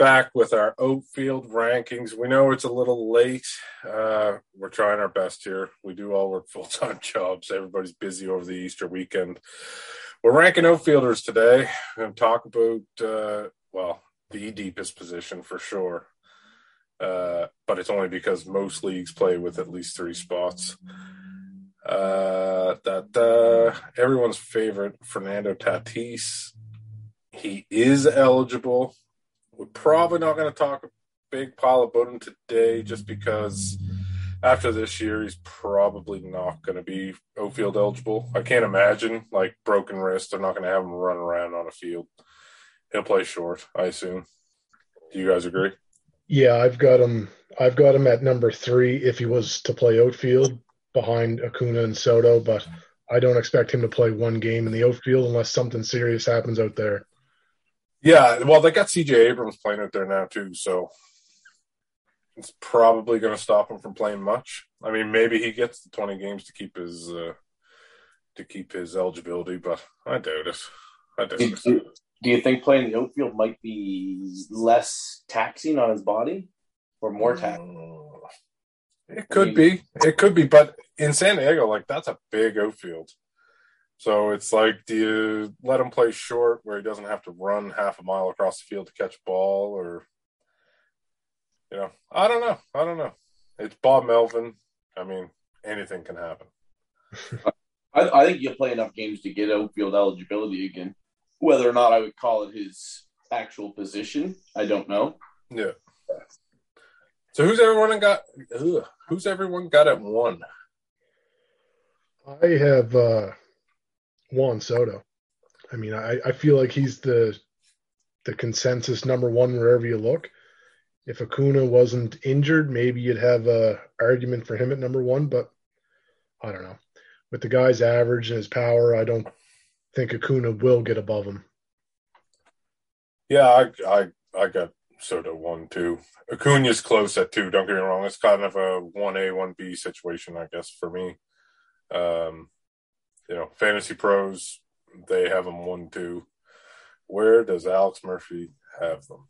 And back with our outfield rankings. We know it's a little late. Uh, we're trying our best here. We do all work full time jobs. Everybody's busy over the Easter weekend. We're ranking outfielders today. To talk about, uh, well, the deepest position for sure. Uh, but it's only because most leagues play with at least three spots. Uh, that uh, everyone's favorite, Fernando Tatis. He is eligible we're probably not going to talk a big pile about him today just because after this year, he's probably not going to be outfield eligible. I can't imagine, like, broken wrist. They're not going to have him run around on a field. He'll play short, I assume. Do you guys agree? Yeah, I've got him. I've got him at number three if he was to play outfield behind Acuna and Soto, but I don't expect him to play one game in the outfield unless something serious happens out there. Yeah, well, they got CJ Abrams playing out there now too, so it's probably going to stop him from playing much. I mean, maybe he gets the twenty games to keep his uh, to keep his eligibility, but I doubt it. I doubt do, it. Do, do you think playing the outfield might be less taxing on his body, or more taxing? Mm, it could I mean, be. It could be, but in San Diego, like that's a big outfield. So it's like, do you let him play short where he doesn't have to run half a mile across the field to catch a ball, or you know, I don't know. I don't know. It's Bob Melvin. I mean, anything can happen. I, I think you'll play enough games to get outfield eligibility again. Whether or not I would call it his actual position, I don't know. Yeah. So who's everyone got? Ugh, who's everyone got at one? I have uh Juan Soto. I mean, I, I feel like he's the the consensus number one wherever you look. If Acuna wasn't injured, maybe you'd have a argument for him at number one, but I don't know. With the guy's average and his power, I don't think Acuna will get above him. Yeah, I I I got Soto one two. Acuna's close at two. Don't get me wrong; it's kind of a one A one B situation, I guess, for me. Um, you know, fantasy pros, they have them one, two. Where does Alex Murphy have them?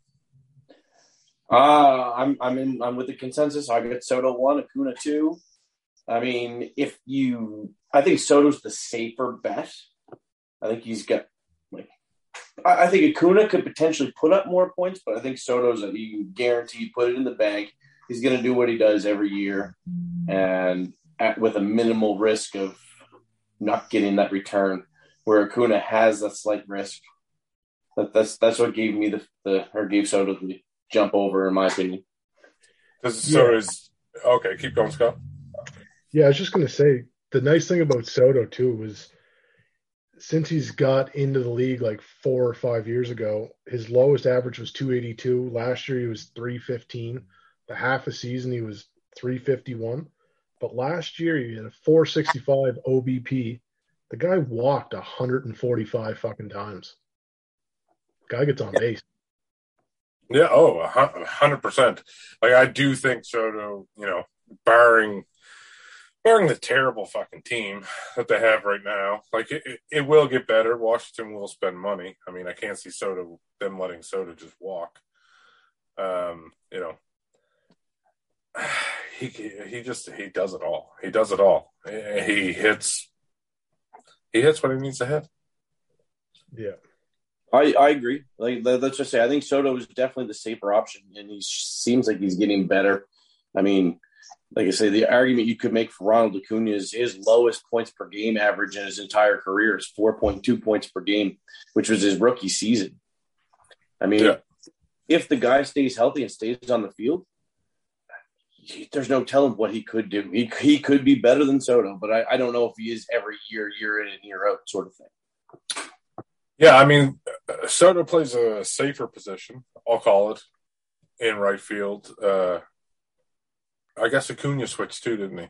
Uh, I'm I'm in I'm with the consensus. I get Soto one, Acuna two. I mean, if you, I think Soto's the safer bet. I think he's got like, I, I think Acuna could potentially put up more points, but I think Soto's a you guaranteed put it in the bank. He's going to do what he does every year, and at, with a minimal risk of not getting that return, where Acuna has a slight risk. That, that's that's what gave me the, the or gave Soto the jump over, in my opinion. so is okay. Keep going, Scott. Yeah, I was just going to say the nice thing about Soto too was since he's got into the league like four or five years ago, his lowest average was 282. Last year he was 315. The half a season he was 351. But last year he had a 465 OBP. The guy walked 145 fucking times. Guy gets on base. Yeah, oh, hundred percent. Like I do think Soto, you know, barring barring the terrible fucking team that they have right now, like it, it, it, will get better. Washington will spend money. I mean, I can't see Soto them letting Soto just walk. Um, you know, he he just he does it all. He does it all. He hits he hits what he needs to hit. Yeah. I, I agree. Like let's just say, I think Soto is definitely the safer option, and he seems like he's getting better. I mean, like I say, the argument you could make for Ronald Acuna is his lowest points per game average in his entire career is four point two points per game, which was his rookie season. I mean, yeah. if the guy stays healthy and stays on the field, there's no telling what he could do. He he could be better than Soto, but I, I don't know if he is every year, year in and year out, sort of thing. Yeah, I mean, Soto plays a safer position. I'll call it in right field. Uh, I guess Acuna switched too, didn't he?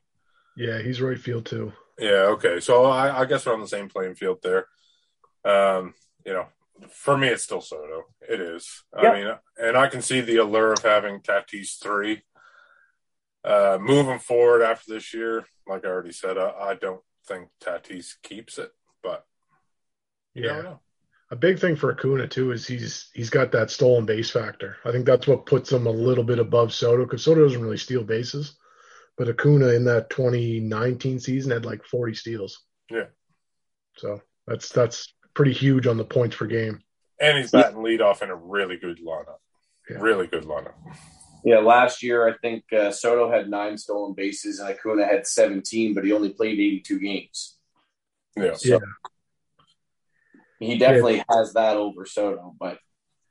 Yeah, he's right field too. Yeah. Okay. So I, I guess we're on the same playing field there. Um, you know, for me, it's still Soto. It is. Yep. I mean, and I can see the allure of having Tatis three uh, moving forward after this year, like I already said, I, I don't think Tatis keeps it, but yeah. a big thing for Acuna too is he's he's got that stolen base factor. I think that's what puts him a little bit above Soto because Soto doesn't really steal bases, but Acuna in that 2019 season had like 40 steals. Yeah. So that's that's pretty huge on the points per game. And he's batting leadoff in a really good lineup. Yeah. Really good lineup. Yeah, last year I think uh, Soto had nine stolen bases and Acuna had 17, but he only played 82 games. Yeah. So he definitely has that over Soto, but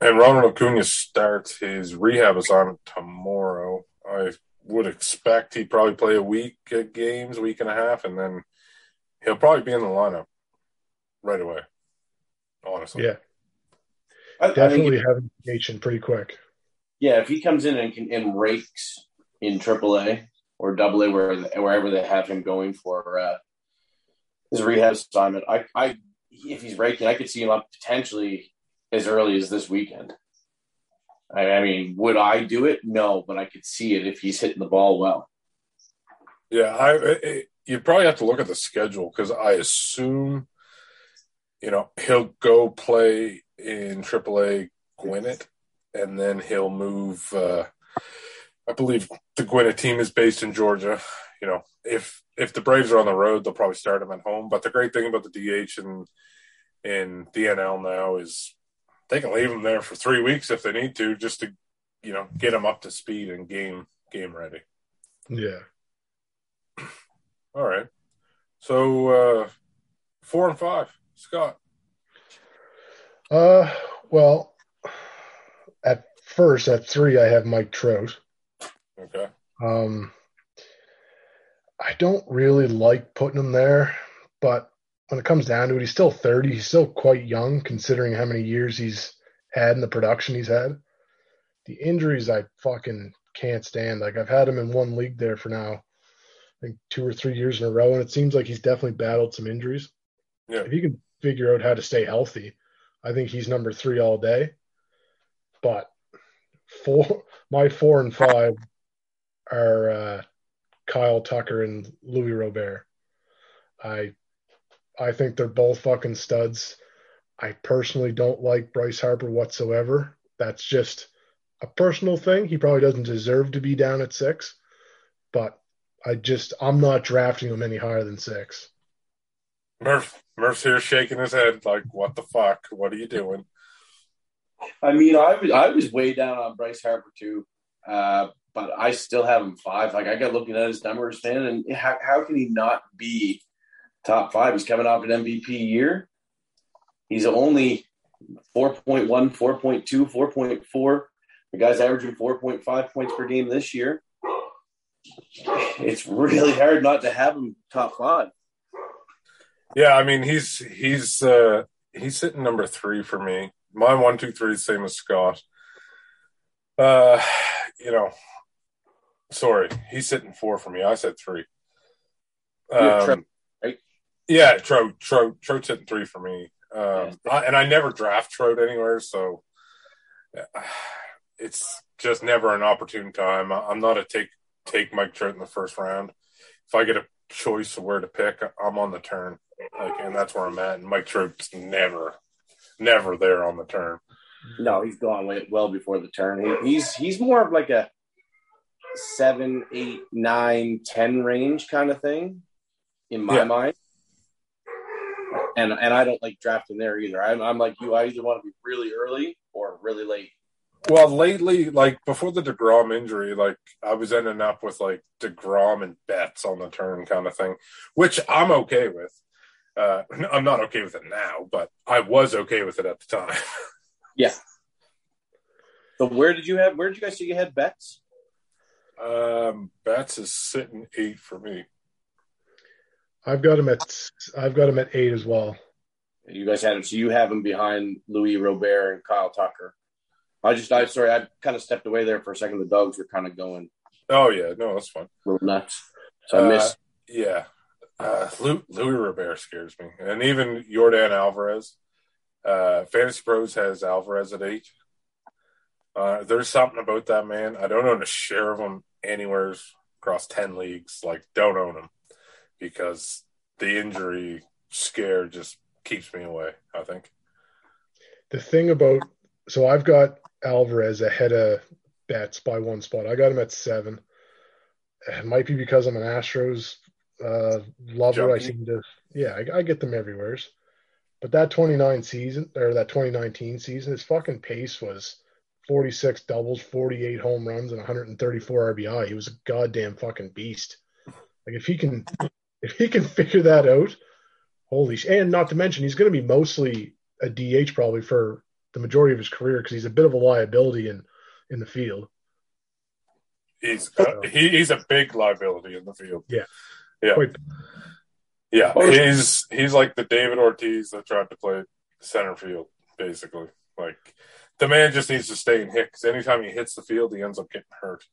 And Ronald Acuna starts his rehab is on tomorrow. I would expect he'd probably play a week of games, week and a half, and then he'll probably be in the lineup right away. Honestly. Yeah, I, I think definitely having nation pretty quick. Yeah, if he comes in and can and rakes in AAA or Double A, where wherever they have him going for uh, his rehab assignment, I, I if he's raking, I could see him up potentially as early as this weekend. I, I mean, would I do it? No, but I could see it if he's hitting the ball well. Yeah, I it, you probably have to look at the schedule because I assume, you know, he'll go play in AAA Gwinnett, and then he'll move. Uh, I believe the Gwinnett team is based in Georgia. You know, if if the Braves are on the road, they'll probably start him at home. But the great thing about the DH and in the NL now is they can leave him there for three weeks if they need to, just to you know get him up to speed and game game ready. Yeah. All right. So uh four and five, Scott. Uh, well, first at three, I have Mike Trout. Okay. Um, I don't really like putting him there, but when it comes down to it, he's still 30. He's still quite young considering how many years he's had and the production he's had. The injuries I fucking can't stand. Like I've had him in one league there for now, I think two or three years in a row, and it seems like he's definitely battled some injuries. Yeah. If he can figure out how to stay healthy, I think he's number three all day. But four, my four and five are uh, Kyle Tucker and Luis Robert. I I think they're both fucking studs. I personally don't like Bryce Harper whatsoever. That's just a personal thing. He probably doesn't deserve to be down at six, but I just I'm not drafting him any higher than six. Murph Murph's here shaking his head like, what the fuck? What are you doing? I mean, I was I was way down on Bryce Harper too, uh, but I still have him five. Like I got looking at his numbers, man, and how, how can he not be top five? He's coming off an MVP year. He's only 4.1, 4.2, 4.4. The guy's averaging 4.5 points per game this year. It's really hard not to have him top five. Yeah, I mean he's he's uh he's sitting number three for me. My one, two, three, same as Scott. Uh you know sorry, he's sitting four for me. I said three. Yeah, Trout, Um, right? Yeah, Trout, Trout, Trout's hitting three for me. Um, I, and I never draft Trout anywhere, so uh, it's just never an opportune time. I- I'm not a take take Mike Trout in the first round. If I get a choice of where to pick, I'm on the turn, like, and that's where I'm at. And Mike Trout's never, never there on the turn. No, he's gone well before the turn. He, he's he's more of like a seven, eight, nine, ten range kind of thing in my Yeah. mind. And and I don't like drafting there either. I'm, I'm like you. I either want to be really early or really late. Well, lately, like before the Degrom injury, like I was ending up with like Degrom and Betts on the turn kind of thing, which I'm okay with. Uh, I'm not okay with it now, but I was okay with it at the time. Yeah. So where did you have? Where did you guys say you had Betts? Um, Betts is sitting eight for me. I've got him at I've got him at eight as well. You guys had him. So you have him behind Luis Robert and Kyle Tucker. I just, I sorry, I kind of stepped away there for a second. The dogs were kind of going Oh yeah, no, that's fine. a little nuts. So I Uh, missed. Yeah, uh, Luis, Robert scares me, and even Yordan Alvarez. Uh, Fantasy Pros has Alvarez at eight. Uh, there's something about that man. I don't own a share of him anywhere across ten leagues. Like, don't own him because the injury scare just keeps me away. I think. the thing about so I've got Alvarez ahead of Betts by one spot. I got him at seven. It might be because I'm an Astros uh, lover. Junkie. I seem to, yeah, I, I get them everywhere. But that 29 season or that 2019 season, his fucking pace was 46 doubles, 48 home runs, and 134 RBI. He was a goddamn fucking beast. Like if he can, if he can figure that out, holy sh! And not to mention, he's going to be mostly a DH probably for the majority of his career because he's a bit of a liability in in the field. He's uh, he, he's a big liability in the field. Yeah. Yeah, Quite- yeah. Oh, or- He's he's like the David Ortiz that tried to play center field, basically. Like the man just needs to stay and hit because anytime he hits the field, he ends up getting hurt.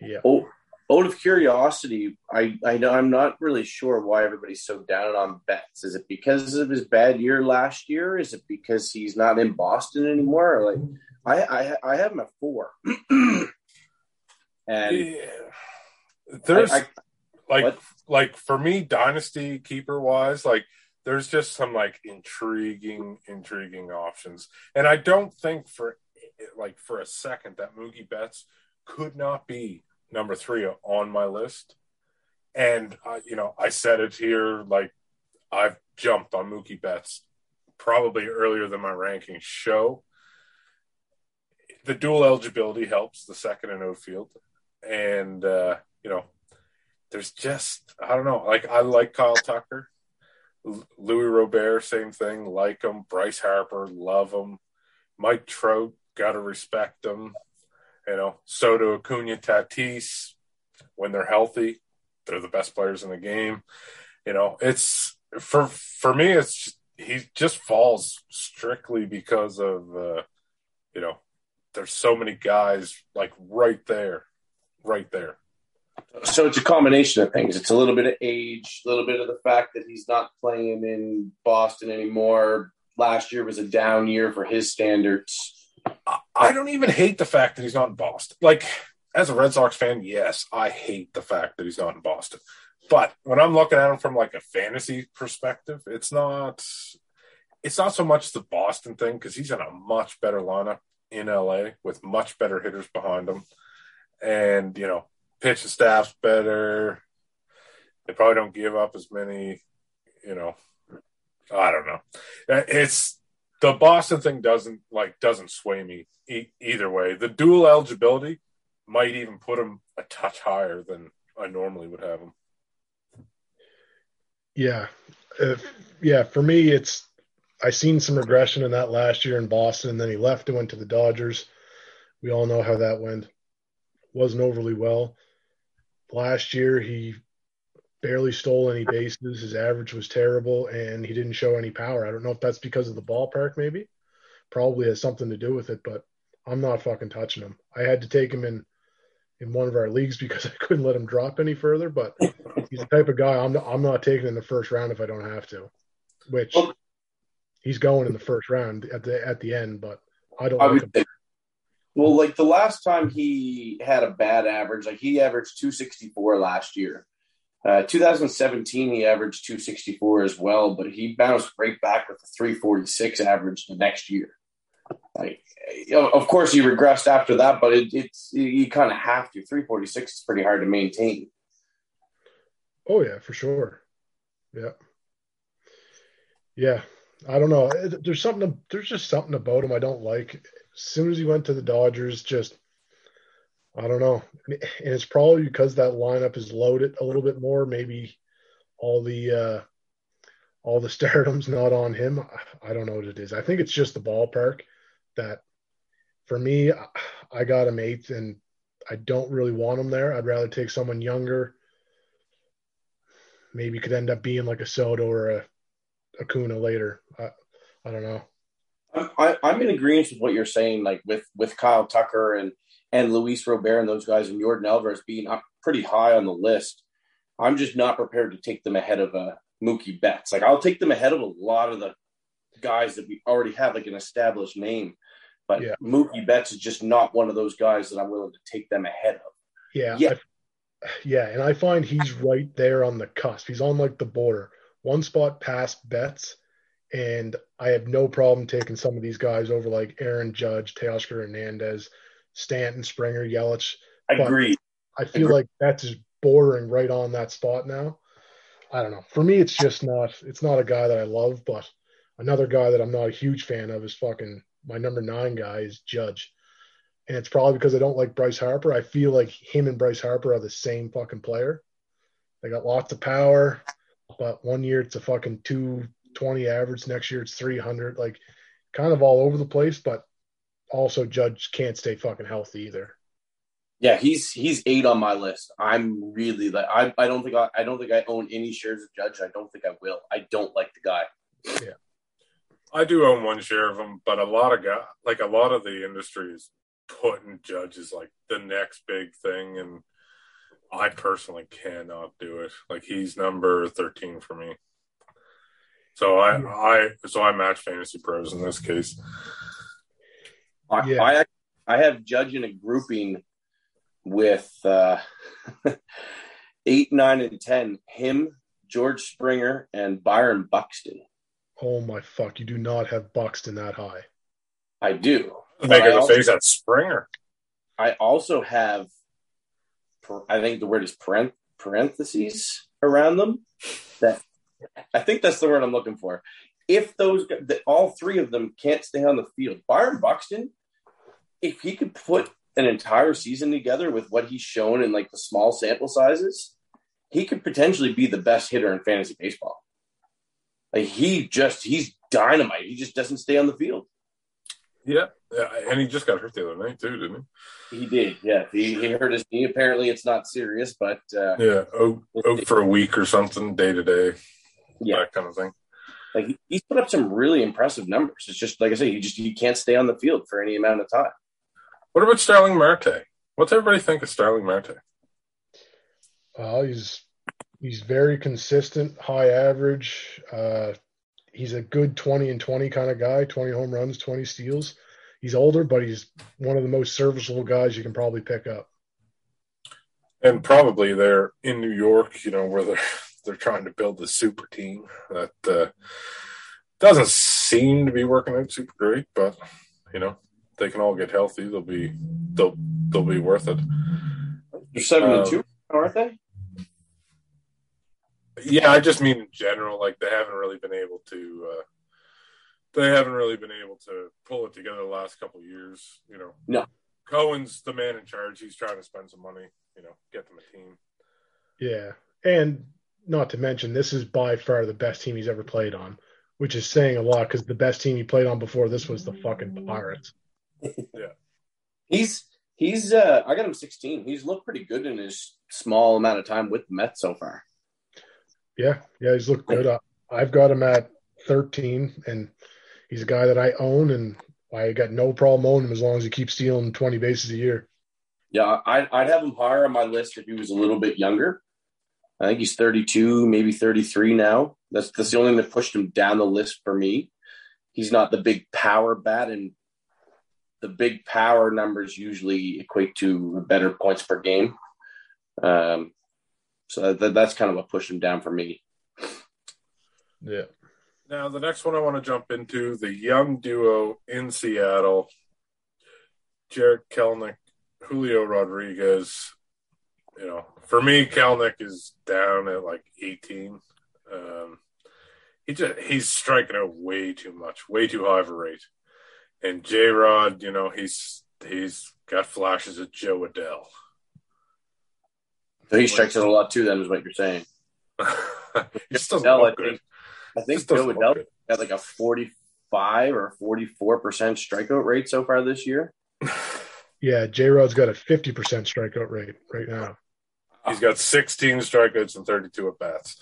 Yeah. Oh, out of curiosity, I, I know I'm not really sure why everybody's so down on Betts. Is it because of his bad year last year? Is it because he's not in Boston anymore? Like I I, I have him at four, and Yeah. There's I, I, like what? like for me, dynasty keeper wise, like there's just some like intriguing, intriguing options, and I don't think for like for a second that Mookie Betts could not be number three on my list. And uh, you know, I said it here, like I've jumped on Mookie Betts probably earlier than my rankings show. The dual eligibility helps the second and outfield, and uh, you know, there's just I don't know. Like I like Kyle Tucker, L- Luis Robert, same thing. Like him. Bryce Harper, love him. Mike Trout, gotta respect him. You know, Soto, Acuna, Tatis, when they're healthy, they're the best players in the game. You know, it's for for me, it's just, he just falls strictly because of uh, you know, there's so many guys like right there, right there. So it's a combination of things. It's a little bit of age, a little bit of the fact that he's not playing in Boston anymore. Last year was a down year for his standards. I- don't even hate the fact that he's not in Boston. Like, as a Red Sox fan, yes, I hate the fact that he's not in Boston. But when I'm looking at him from like a fantasy perspective, it's not it's not so much the Boston thing because he's in a much better lineup in LA with much better hitters behind him. And, you know, pitching staff's better. They probably don't give up as many, you know, I don't know. It's the Boston thing doesn't like doesn't sway me e- either way. The dual eligibility might even put him a touch higher than I normally would have him. Yeah. Uh, yeah. For me, it's, I seen some regression in that last year in Boston. And then he left and went to the Dodgers. We all know how that went. Wasn't overly well. Last year, he barely stole any bases. His average was terrible and he didn't show any power. I don't know if that's because of the ballpark, maybe. Probably has something to do with it, but I'm not fucking touching him. I had to take him in in one of our leagues because I couldn't let him drop any further, but he's the type of guy I'm not, I'm not taking in the first round if I don't have to. Which he's going in the first round at the at the end, but I don't I like would well, like the last time he had a bad average, like he averaged 264 last year. Uh, 2017, he averaged 264 as well, but he bounced right back with a 346 average the next year. Like, of course, he regressed after that, but it, it's you kind of have to. 346 is pretty hard to maintain. Oh yeah, for sure. Yeah. Yeah. I don't know. There's something. There's just something about him I don't like. As soon as he went to the Dodgers, just I don't know. And it's probably because that lineup is loaded a little bit more. Maybe all the uh all the stardom's not on him. I don't know what it is. I think it's just the ballpark that for me, I got him eighth, and I don't really want him there. I'd rather take someone younger. Maybe could end up being like a Soto or a Acuna later. I, I don't know. I'm, I, I'm in agreement with what you're saying, like with with Kyle Tucker and and Luis Robert and those guys and Yordan Alvarez being up pretty high on the list. I'm just not prepared to take them ahead of uh, Mookie Betts. Like I'll take them ahead of a lot of the guys that we already have like an established name, but Yeah. Mookie Betts is just not one of those guys that I'm willing to take them ahead of. Yeah. Yeah. I- yeah. And I find he's right there on the cusp. He's on like the border, one spot past Betts And I have no problem taking some of these guys over like Aaron Judge, Teoscar Hernandez, Stanton, Springer, Yelich. I agree. I feel like that's just bordering right on that spot now. I don't know. For me, it's just not. It's not a guy that I love, but another guy that I'm not a huge fan of is fucking my number nine guy is Judge, and it's probably because I don't like Bryce Harper. I feel like him and Bryce Harper are the same fucking player. They got lots of power, but one year it's a fucking two twenty average, next year it's three hundred. Like, kind of all over the place, but also Judge can't stay fucking healthy either. Yeah, he's he's eight on my list. I'm really like I I don't think I, I don't think I own any shares of Judge. I don't think I will. I don't like the guy. Yeah. I do own one share of him, but a lot of guys, like a lot of the industry is putting Judge as like the next big thing, and I personally cannot do it. Like he's number thirteen for me. So I, I, so I match fantasy pros in this case. I, Yeah. I I have Judge in a grouping with uh, eight, nine, and ten. Him, George Springer, and Byron Buxton. Oh my fuck! You do not have Buxton that high. I do. Making I the face at Springer. I also have, I think the word is parent- parentheses around them. That I think that's the word I'm looking for. If those, that all three of them can't stay on the field, Byron Buxton, if he could put an entire season together with what he's shown in like the small sample sizes, he could potentially be the best hitter in fantasy baseball. Like he just, he's dynamite. He just doesn't stay on the field. Yeah, and he just got hurt the other night too, didn't He He did, yeah. He, he hurt his knee. Apparently, it's not serious, but uh. Yeah, out, out for a week or something, day to day, yeah, that kind of thing. like he- he's put up some really impressive numbers. It's just like I say, he just he can't stay on the field for any amount of time. What about Starling Marte? What's everybody think of Starling Marte? Well, he's he's very consistent, high average. Uh, he's a good twenty and twenty kind of guy. Twenty home runs, twenty steals. He's older, but he's one of the most serviceable guys you can probably pick up. And probably they're in New York, you know, where they're they're trying to build the super team that uh, doesn't seem to be working out super great, but you know, they can all get healthy. They'll be they'll they'll be worth it. They're seven Um, and two, aren't they? Yeah, I just mean in general, like they haven't really been able to. Uh, they haven't really been able to pull it together the last couple of years. You know, No. Cohen's the man in charge. He's trying to spend some money. You know, get them a team. Yeah, and not to mention, this is by far the best team he's ever played on, which is saying a lot because the best team he played on before this was the fucking Pirates. Yeah, he's he's uh I got him sixteen. He's looked pretty good in his small amount of time with the Mets so far. Yeah, yeah, he's looked good. Uh, I've got him at 13, and he's a guy that I own, and I got no problem owning him as long as he keeps stealing 20 bases a year. Yeah, I'd, I'd have him higher on my list if he was a little bit younger. I think he's 32, maybe 33 now. That's that's the only thing that pushed him down the list for me. He's not the big power bat, and the big power numbers usually equate to better points per game. Um, so that, that's kind of what pushed him down for me. Yeah. Now, the next one I want to jump into the young duo in Seattle, Jarred Kelenic, Julio Rodriguez. You know, for me, Kelenic is down at like 18. Um, he just he's striking out way too much, way too high of a rate. And J Rod, you know, he's he's got flashes of Jo Adell. So he strikes out a lot too. Then is what you're saying. he just doesn't Adell, I look good. think, I think Jo Adell got like a 45 or 44 percent strikeout rate so far this year. Yeah, J Rod's got a 50% strikeout rate right now. He's got 16 strikeouts and 32 at bats.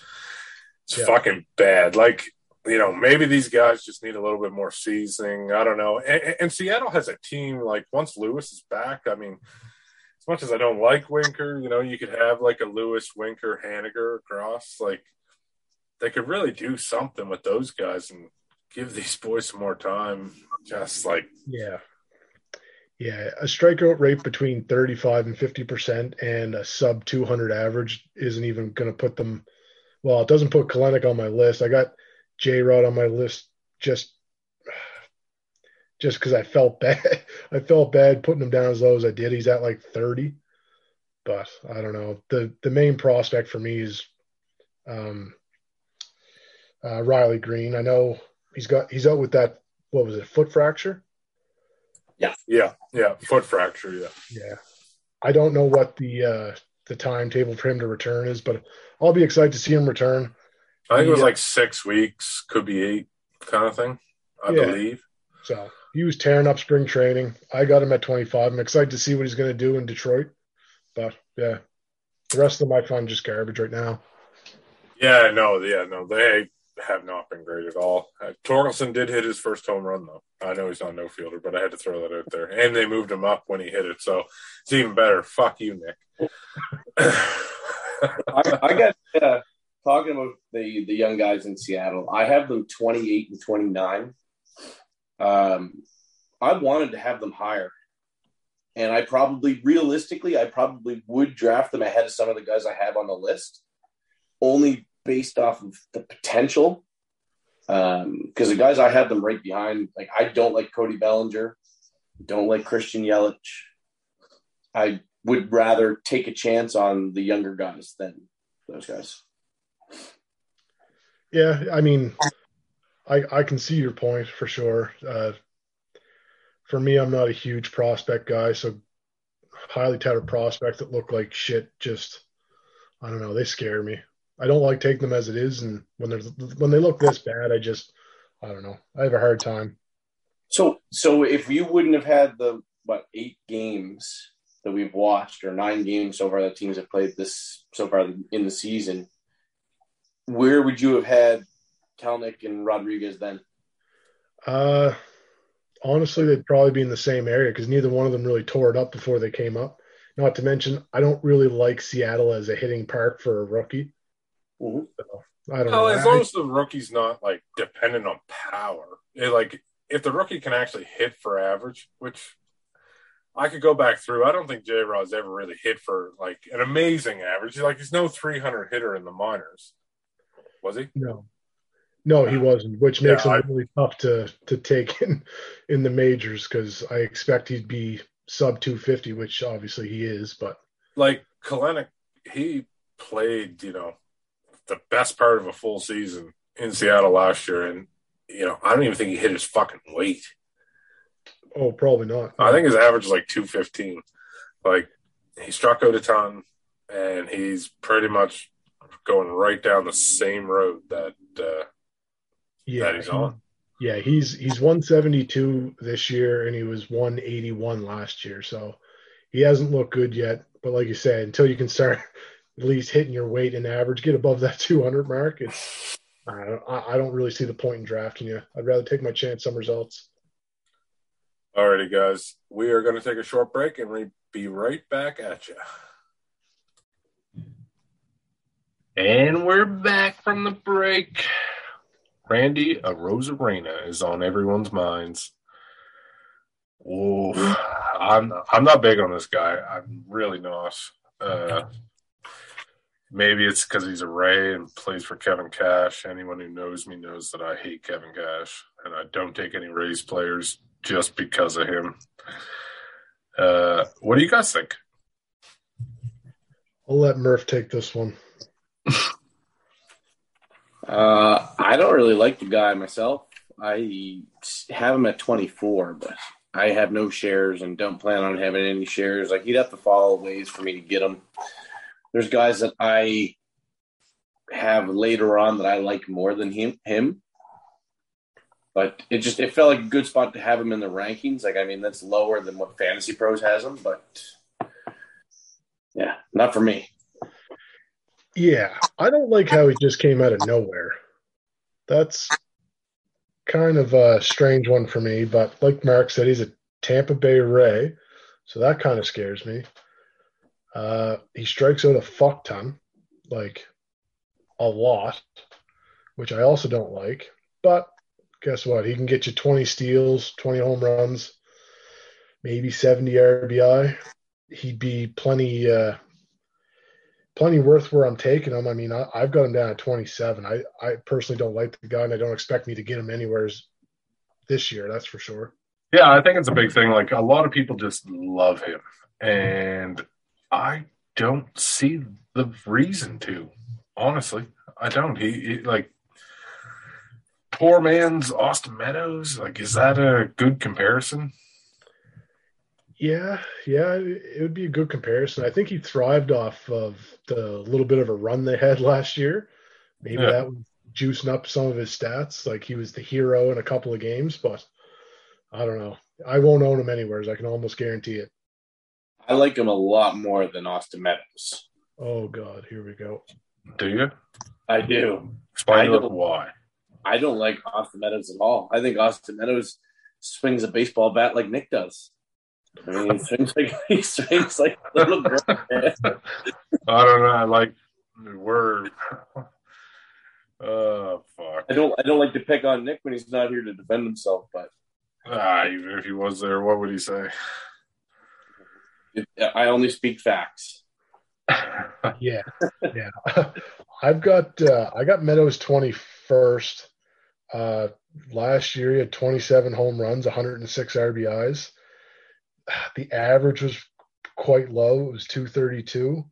It's Yeah. fucking bad. Like, you know, maybe these guys just need a little bit more seasoning. I don't know. And, and Seattle has a team, like, once Lewis is back, I mean, as much as I don't like Winker, you know, you could have like a Lewis, Winker, Haniger across. Like, they could really do something with those guys and give these boys some more time. Just like, Yeah. Yeah, a strikeout rate between 35 and 50% and a sub 200 average isn't even going to put them. Well, it doesn't put Kelenic on my list. I got J Rod on my list just just because I felt bad. I felt bad putting him down as low as I did. He's at like 30, but I don't know. the The main prospect for me is um, uh, Riley Greene. I know he's got he's out with that. What was it? Foot fracture. Yeah, yeah, yeah. Foot fracture. Yeah, yeah. I don't know what the uh, the timetable for him to return is, but I'll be excited to see him return. I think it was yeah. like six weeks, could be eight, kind of thing. I yeah. believe. So he was tearing up spring training. I got him at 25. I'm excited to see what he's going to do in Detroit. But yeah, the rest of them I find just garbage right now. Yeah, no, yeah, no, they have not been great at all. Uh, Torkelson did hit his first home run though. I know he's not no fielder, but I had to throw that out there. And they moved him up when he hit it, so it's even better. Fuck you, Nick. I, I, got uh, talking about the the young guys in Seattle. I have them twenty eight and twenty nine. Um, I wanted to have them higher, and I probably realistically, I probably would draft them ahead of some of the guys I have on the list, only based off of the potential. Because um, the guys I had them right behind, like I don't like Cody Bellinger, don't like Christian Yelich. I would rather take a chance on the younger guys than those guys. Yeah, I mean, I I can see your point for sure. Uh, for me, I'm not a huge prospect guy, so highly touted prospects that look like shit just I don't know, they scare me. I don't like taking them as it is, and when they're when they look this bad, I just I don't know. I have a hard time. So so if you wouldn't have had the what eight games that we've watched or nine games so far that teams have played this so far in the season, where would you have had Kelenic and Rodriguez then? Uh, honestly, they'd probably be in the same area because neither one of them really tore it up before they came up. Not to mention, I don't really like Seattle as a hitting park for a rookie. Mm-hmm. So, I don't well, know. As long as the rookie's not like dependent on power, it, like if the rookie can actually hit for average, which I could go back through. I don't think J Rod's ever really hit for like an amazing average. Like he's no 300 hitter in the minors. Was he? No. No, he wasn't, which makes yeah, him I, really tough to to take in in the majors because I expect he'd be sub 250, which obviously he is. But like Kelenic, he played, you know, the best part of a full season in Seattle last year, and you know, I don't even think he hit his fucking weight. Oh, probably not. I think his average is like 215. Like he struck out a ton, and he's pretty much going right down the same road that uh, yeah, that he's on. Yeah, he's he's 172 this year, and he was 181 last year. So he hasn't looked good yet. But like you said, until you can start at least hitting your weight and average, get above that 200 mark, it's I don't, I don't really see the point in drafting you. I'd rather take my chance some results. Alrighty, guys, we are going to take a short break and we be right back at you. And we're back from the break. Randy Arozarena is on everyone's minds. Ooh, I'm I'm not big on this guy. I'm really not. Uh, maybe it's because he's a Ray and plays for Kevin Cash. Anyone who knows me knows that I hate Kevin Cash, and I don't take any Rays players just because of him. Uh, what do you guys think? I'll let Murph take this one. uh, I don't really like the guy myself. I have him at 24, but I have no shares and don't plan on having any shares. Like he'd have to follow ways for me to get him. There's guys that I have later on that I like more than him. Him, but it just it felt like a good spot to have him in the rankings. Like I mean, that's lower than what Fantasy Pros has him, but yeah, not for me. Yeah, I don't like how he just came out of nowhere. That's kind of a strange one for me. But like Mark said, he's a Tampa Bay Ray, so that kind of scares me. Uh, he strikes out a fuck ton, like a lot, which I also don't like. But guess what? He can get you 20 steals, 20 home runs, maybe 70 RBI. He'd be plenty, uh, plenty worth where I'm taking him. I mean, I, have got him down at 27. I, I personally don't like the guy, and I don't expect me to get him anywhere this year. That's for sure. Yeah, I think it's a big thing. Like a lot of people just love him, and I don't see the reason to. Honestly, I don't. He, he like poor man's Austin Meadows. Like, is that a good comparison? Yeah, yeah, it would be a good comparison. I think he thrived off of the little bit of a run they had last year. Maybe yeah. that was juicing up some of his stats. Like he was the hero in a couple of games, but I don't know. I won't own him anywhere. I can almost guarantee it. I like him a lot more than Austin Meadows. Oh God, here we go. Do you? I do. Explain I why. I don't like Austin Meadows at all. I think Austin Meadows swings a baseball bat like Nick does. I mean, he swings like he swings like a little girl. I don't know. I like we're. Oh fuck! I don't. I don't like to pick on Nick when he's not here to defend himself. But ah, even if he was there, what would he say? I only speak facts. yeah, yeah. I've got uh, I got Meadows twenty first. Uh, last year he had twenty seven home runs, one hundred and six RBIs. The average was quite low. It was two thirty two.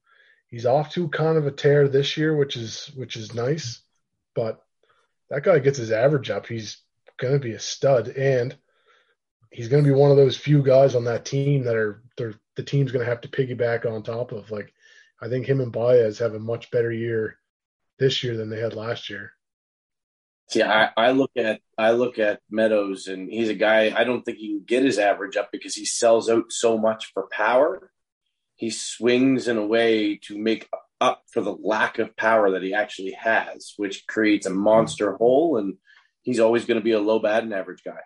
He's off to kind of a tear this year, which is which is nice. But that guy gets his average up. He's going to be a stud, and he's going to be one of those few guys on that team that are the team's going to have to piggyback on top of. Like, I think him and Baez have a much better year this year than they had last year. See, I, I look at I look at Meadows, and he's a guy. I don't think he can get his average up because he sells out so much for power. He swings in a way to make up for the lack of power that he actually has, which creates a monster hole. And he's always going to be a low batting average guy.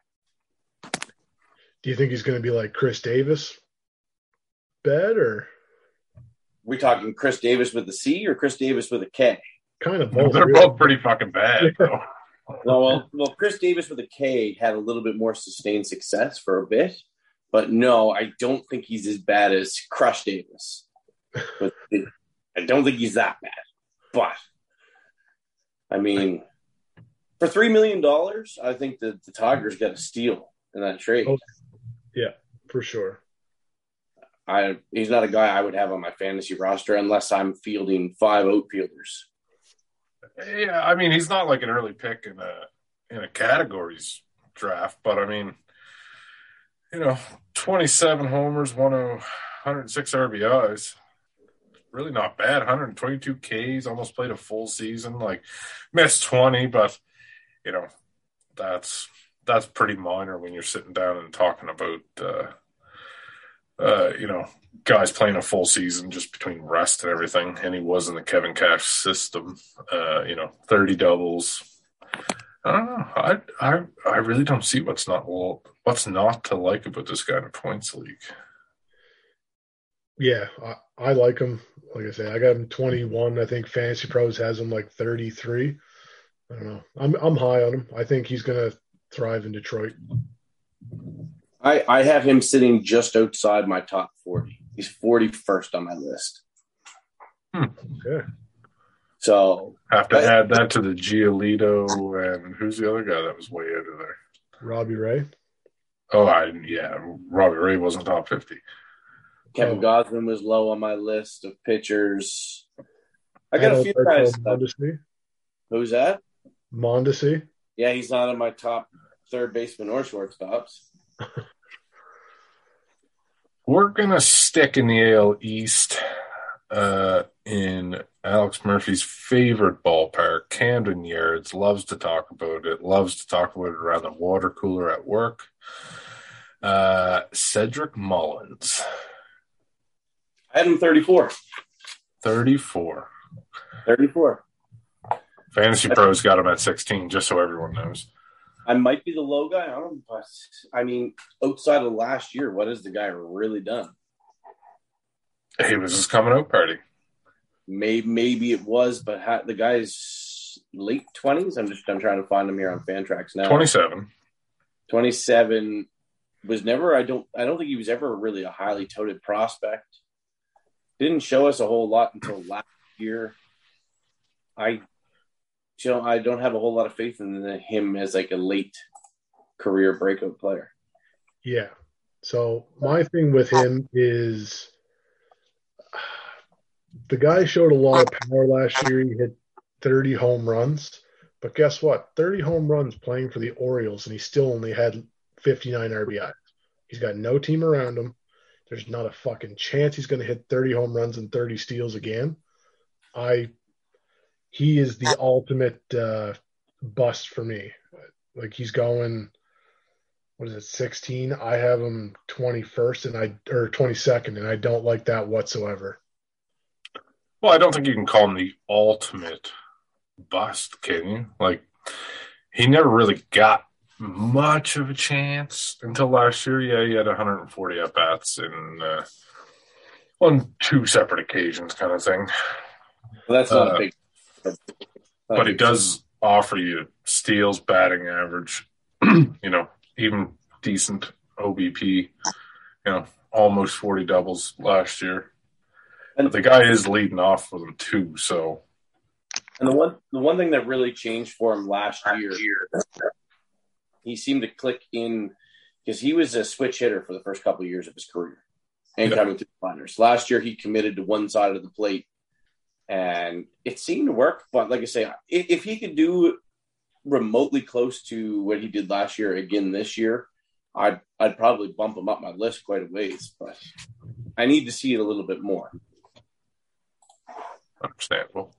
Do you think he's going to be like Chris Davis? Bad or? We talking Chris Davis with the C or Chris Davis with a K? Kind of both. They're really. both pretty fucking bad. no, well, well, Chris Davis with a K had a little bit more sustained success for a bit, but no, I don't think he's as bad as Crush Davis. But I don't think he's that bad. But I mean, for three million dollars, I think that the Tigers got a steal in that trade. Oh, yeah, for sure. I he's not a guy I would have on my fantasy roster unless I'm fielding five outfielders. Yeah, I mean he's not like an early pick in a in a categories draft, but I mean, you know, 27 homers, 106 RBIs really not bad. 122 Ks, almost played a full season. Like missed 20, but you know that's that's pretty minor when you're sitting down and talking about uh, uh, you know guys playing a full season just between rest and everything. And he was in the Kevin Cash system. Uh, you know, 30 doubles. I don't know. I I I really don't see what's not well, what's not to like about this guy in points league. Yeah, I, I like him. Like I say, I got him 21. I think Fantasy Pros has him like 33. I don't know. I'm I'm high on him. I think he's to thrive in Detroit. I I have him sitting just outside my top 40. He's 41st on my list. Hmm. Okay. So have to I, add that to the Giolito and who's the other guy that was way out of there? Robbie Ray. Oh, I yeah, Robbie Ray wasn't top 50. Kevin oh. Gausman was low on my list of pitchers. I got a few guys. Mondesi. Who's that? Mondesi. Yeah, he's not on my top third baseman or shortstops. We're gonna stick in the AL East uh, in Alex Murphy's favorite ballpark, Camden Yards. Loves to talk about it. Loves to talk about it around the water cooler at work. Uh, Cedric Mullins. I had him 34. 34. 34. Fantasy Pros got him at 16, just so everyone knows. I might be the low guy him, but I mean, outside of last year, what has the guy really done? He was his coming out party. Maybe, maybe it was, but ha- the guy's late 20s. I'm just I'm trying to find him here on Fantrax now. 27. 27 was never. I don't. I don't think he was ever really a highly touted prospect didn't show us a whole lot until last year. I, you know, I don't have a whole lot of faith in him as like a late career breakout player. Yeah. So my thing with him is the guy showed a lot of power last year. He hit 30 home runs, but guess what? 30 home runs playing for the Orioles, and he still only had 59 RBI. He's got no team around him. There's not a fucking chance he's going to hit 30 home runs and 30 steals again. I, he is the ultimate uh, bust for me. Like he's going, what is it, 16? I have him 21st and I, or 22nd, and I don't like that whatsoever. Well, I don't think you can call him the ultimate bust, can you? Like, he never really got much of a chance until last year. Yeah, he had 140 at bats in uh, on two separate occasions, kind of thing. Well, that's not uh, a big. But he does offer you steals, batting average, you know, even decent OBP. You know, almost 40 doubles last year. And but the guy is leading off with them too. So, and the one the one thing that really changed for him last year, he seemed to click in because he was a switch hitter for the first couple of years of his career and yeah. coming through the minors. Last year, he committed to one side of the plate, and it seemed to work. But like I say, if he could do remotely close to what he did last year again this year, I'd I'd probably bump him up my list quite a ways. But I need to see it a little bit more. Understandable.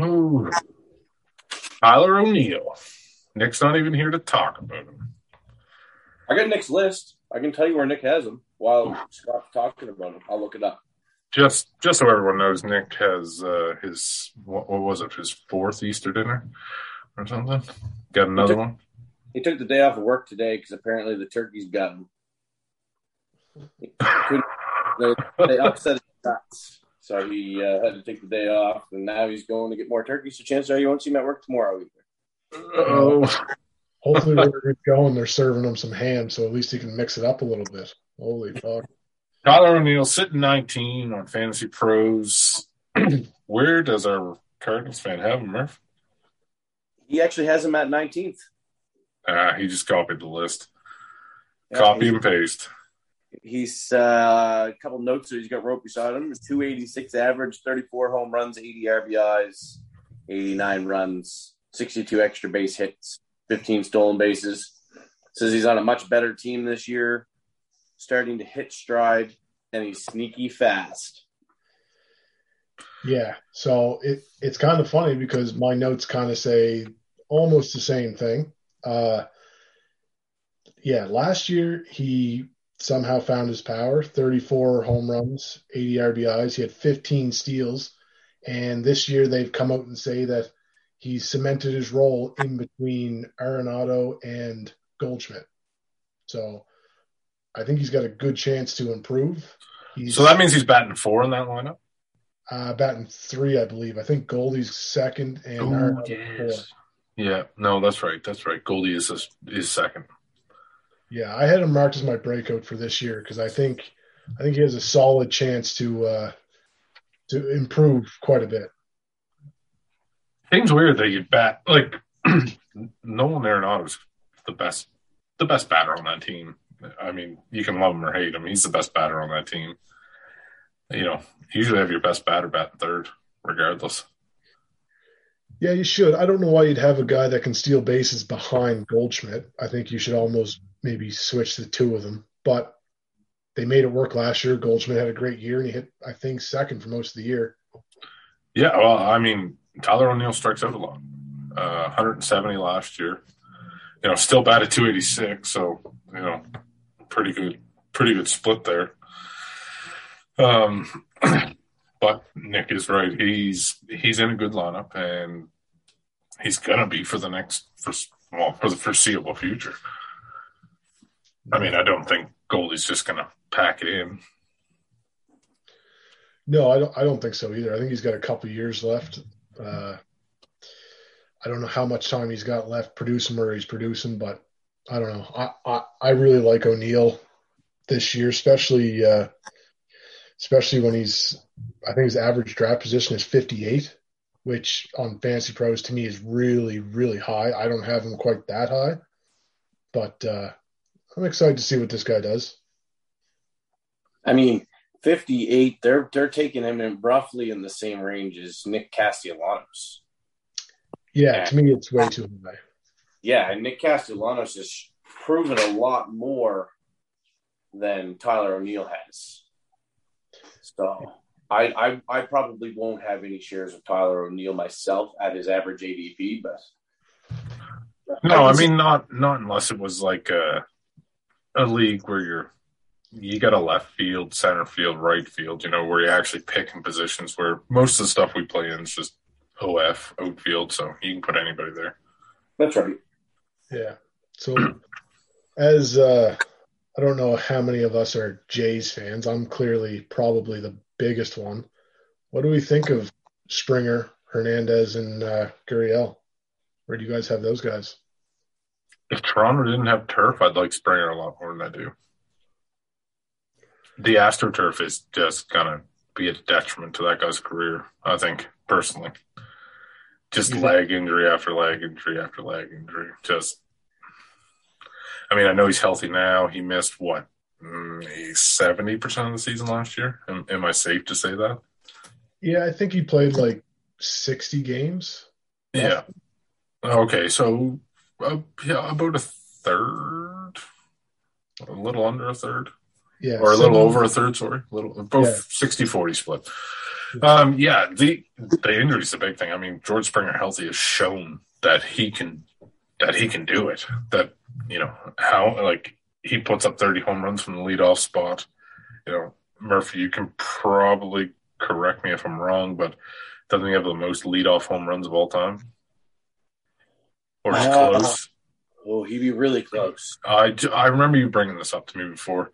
Ooh. Tyler O'Neill. Nick's not even here to talk about him. I got Nick's list. I can tell you where Nick has him while Scott's talking about him. I'll look it up. Just, just so everyone knows, Nick has uh, his what, what, was it? His fourth Easter dinner or something. Got another he took, one. He took the day off of work today because apparently the turkey's got him. they, they upset his nuts. So he uh, had to take the day off, and now he's going to get more turkeys. So chances are you won't see him at work tomorrow either. Oh, hopefully we're going. They're serving him some ham, so at least he can mix it up a little bit. Holy fuck! Tyler O'Neill sitting 19 on Fantasy Pros. Where does our Cardinals fan have him, Murph? He actually has him at 19th. Ah, he just copied the list. Yeah, Copy and paste. He's uh, a couple notes that he's got wrote beside him. 286 average, 34 home runs, 80 RBIs, 89 runs, 62 extra base hits, 15 stolen bases. Says he's on a much better team this year, starting to hit stride, and he's sneaky fast. Yeah, so it it's kind of funny because my notes kind of say almost the same thing. Uh, yeah, last year he somehow found his power 34 home runs, 80 RBIs. He had 15 steals. And this year they've come out and say that he's cemented his role in between Arenado and Goldschmidt. So I think he's got a good chance to improve. He's, so that means he's batting four in that lineup? Uh, batting three, I believe. I think Goldie's second and Ooh, yes. Yeah, no, that's right. That's right. Goldie is is second. Yeah, I had him marked as my breakout for this year because I think I think he has a solid chance to uh, to improve quite a bit. Seems weird that you bat like Nolan Arenado's the best the best batter on that team. I mean, you can love him or hate him. He's the best batter on that team. You know, you usually have your best batter bat third, regardless. Yeah, you should. I don't know why you'd have a guy that can steal bases behind Goldschmidt. I think you should almost maybe switch the two of them. But they made it work last year. Goldschmidt had a great year, and he hit, I think, second for most of the year. Yeah, well, I mean, Tyler O'Neill strikes out a lot. Uh, 170 last year. You know, still batted 286, so you know, pretty good, pretty good split there. Um, but Nick is right. He's he's in a good lineup, and he's gonna be for the next for well for the foreseeable future. I mean, I don't think Goldie's just to pack it in. No, I don't. I don't think so either. I think he's got a couple years left. Uh, I don't know how much time he's got left producing where he's producing, but I don't know. I I, I really like O'Neill this year, especially uh, especially when he's. I think his average draft position is 58, which on Fantasy Pros to me is really really high. I don't have him quite that high, but uh, I'm excited to see what this guy does. I mean, 58. They're they're taking him in roughly in the same range as Nick Castellanos. Yeah, yeah. to me, it's way too high. Yeah, and Nick Castellanos has proven a lot more than Tyler O'Neill has. So I, I I probably won't have any shares of Tyler O'Neill myself at his average ADP, but no, I, I mean not not unless it was like a a league where you're you got a left field, center field, right field, you know, where you're actually picking positions where most of the stuff we play in is just OF, outfield, so you can put anybody there. That's right. Yeah. So as uh I don't know how many of us are Jays fans. I'm clearly probably the biggest one. What do we think of Springer, Hernandez, and uh, Gurriel? Where do you guys have those guys? If Toronto didn't have turf, I'd like Springer a lot more than I do. The AstroTurf is just gonna be a detriment to that guy's career. I think personally, just leg injury after leg injury after leg injury. Just, I mean, I know he's healthy now. He missed what mm, seventy percent of the season last year. Am, am I safe to say that? Yeah, I think he played like sixty games. Yeah. Okay, so uh, yeah, about a third, a little under a third. Yeah, or a little over a third. Sorry, a little both yeah. 60-40 split. Um, yeah, the the injury is the big thing. I mean, George Springer healthy has shown that he can that he can do it. That you know how like he puts up thirty home runs from the leadoff spot. You know, Murphy, you can probably correct me if I'm wrong, but doesn't he have the most leadoff home runs of all time? Or uh, close? Oh, he'd be really close. I, I remember you bringing this up to me before.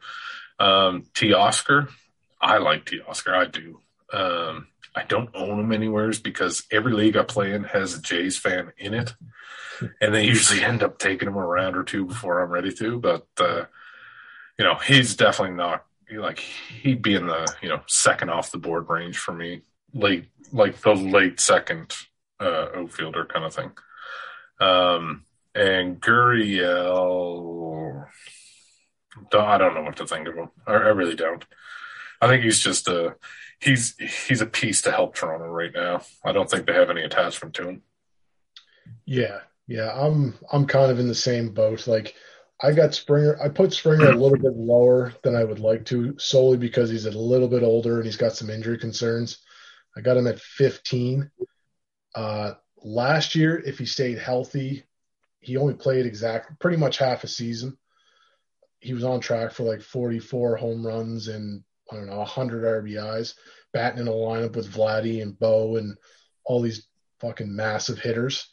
Um, Teoscar, I like Teoscar. I do. Um, I don't own them anywhere because every league I play in has a Jays fan in it, and they usually end up taking him a round or two before I'm ready to. But uh, you know, he's definitely not like he'd be in the you know second off the board range for me, late like the late second uh, outfielder kind of thing. Um, and Gurriel, I don't know what to think of him. I, I really don't. I think he's just a he's he's a piece to help Toronto right now. I don't think they have any attachment to him. Yeah, yeah, I'm I'm kind of in the same boat. Like I got Springer. I put Springer a little bit lower than I would like to, solely because he's a little bit older and he's got some injury concerns. I got him at 15. Uh, last year, if he stayed healthy, he only played exactly pretty much half a season. He was on track for like 44 home runs and I don't know 100 RBIs, batting in a lineup with Vladdy and Bo and all these fucking massive hitters.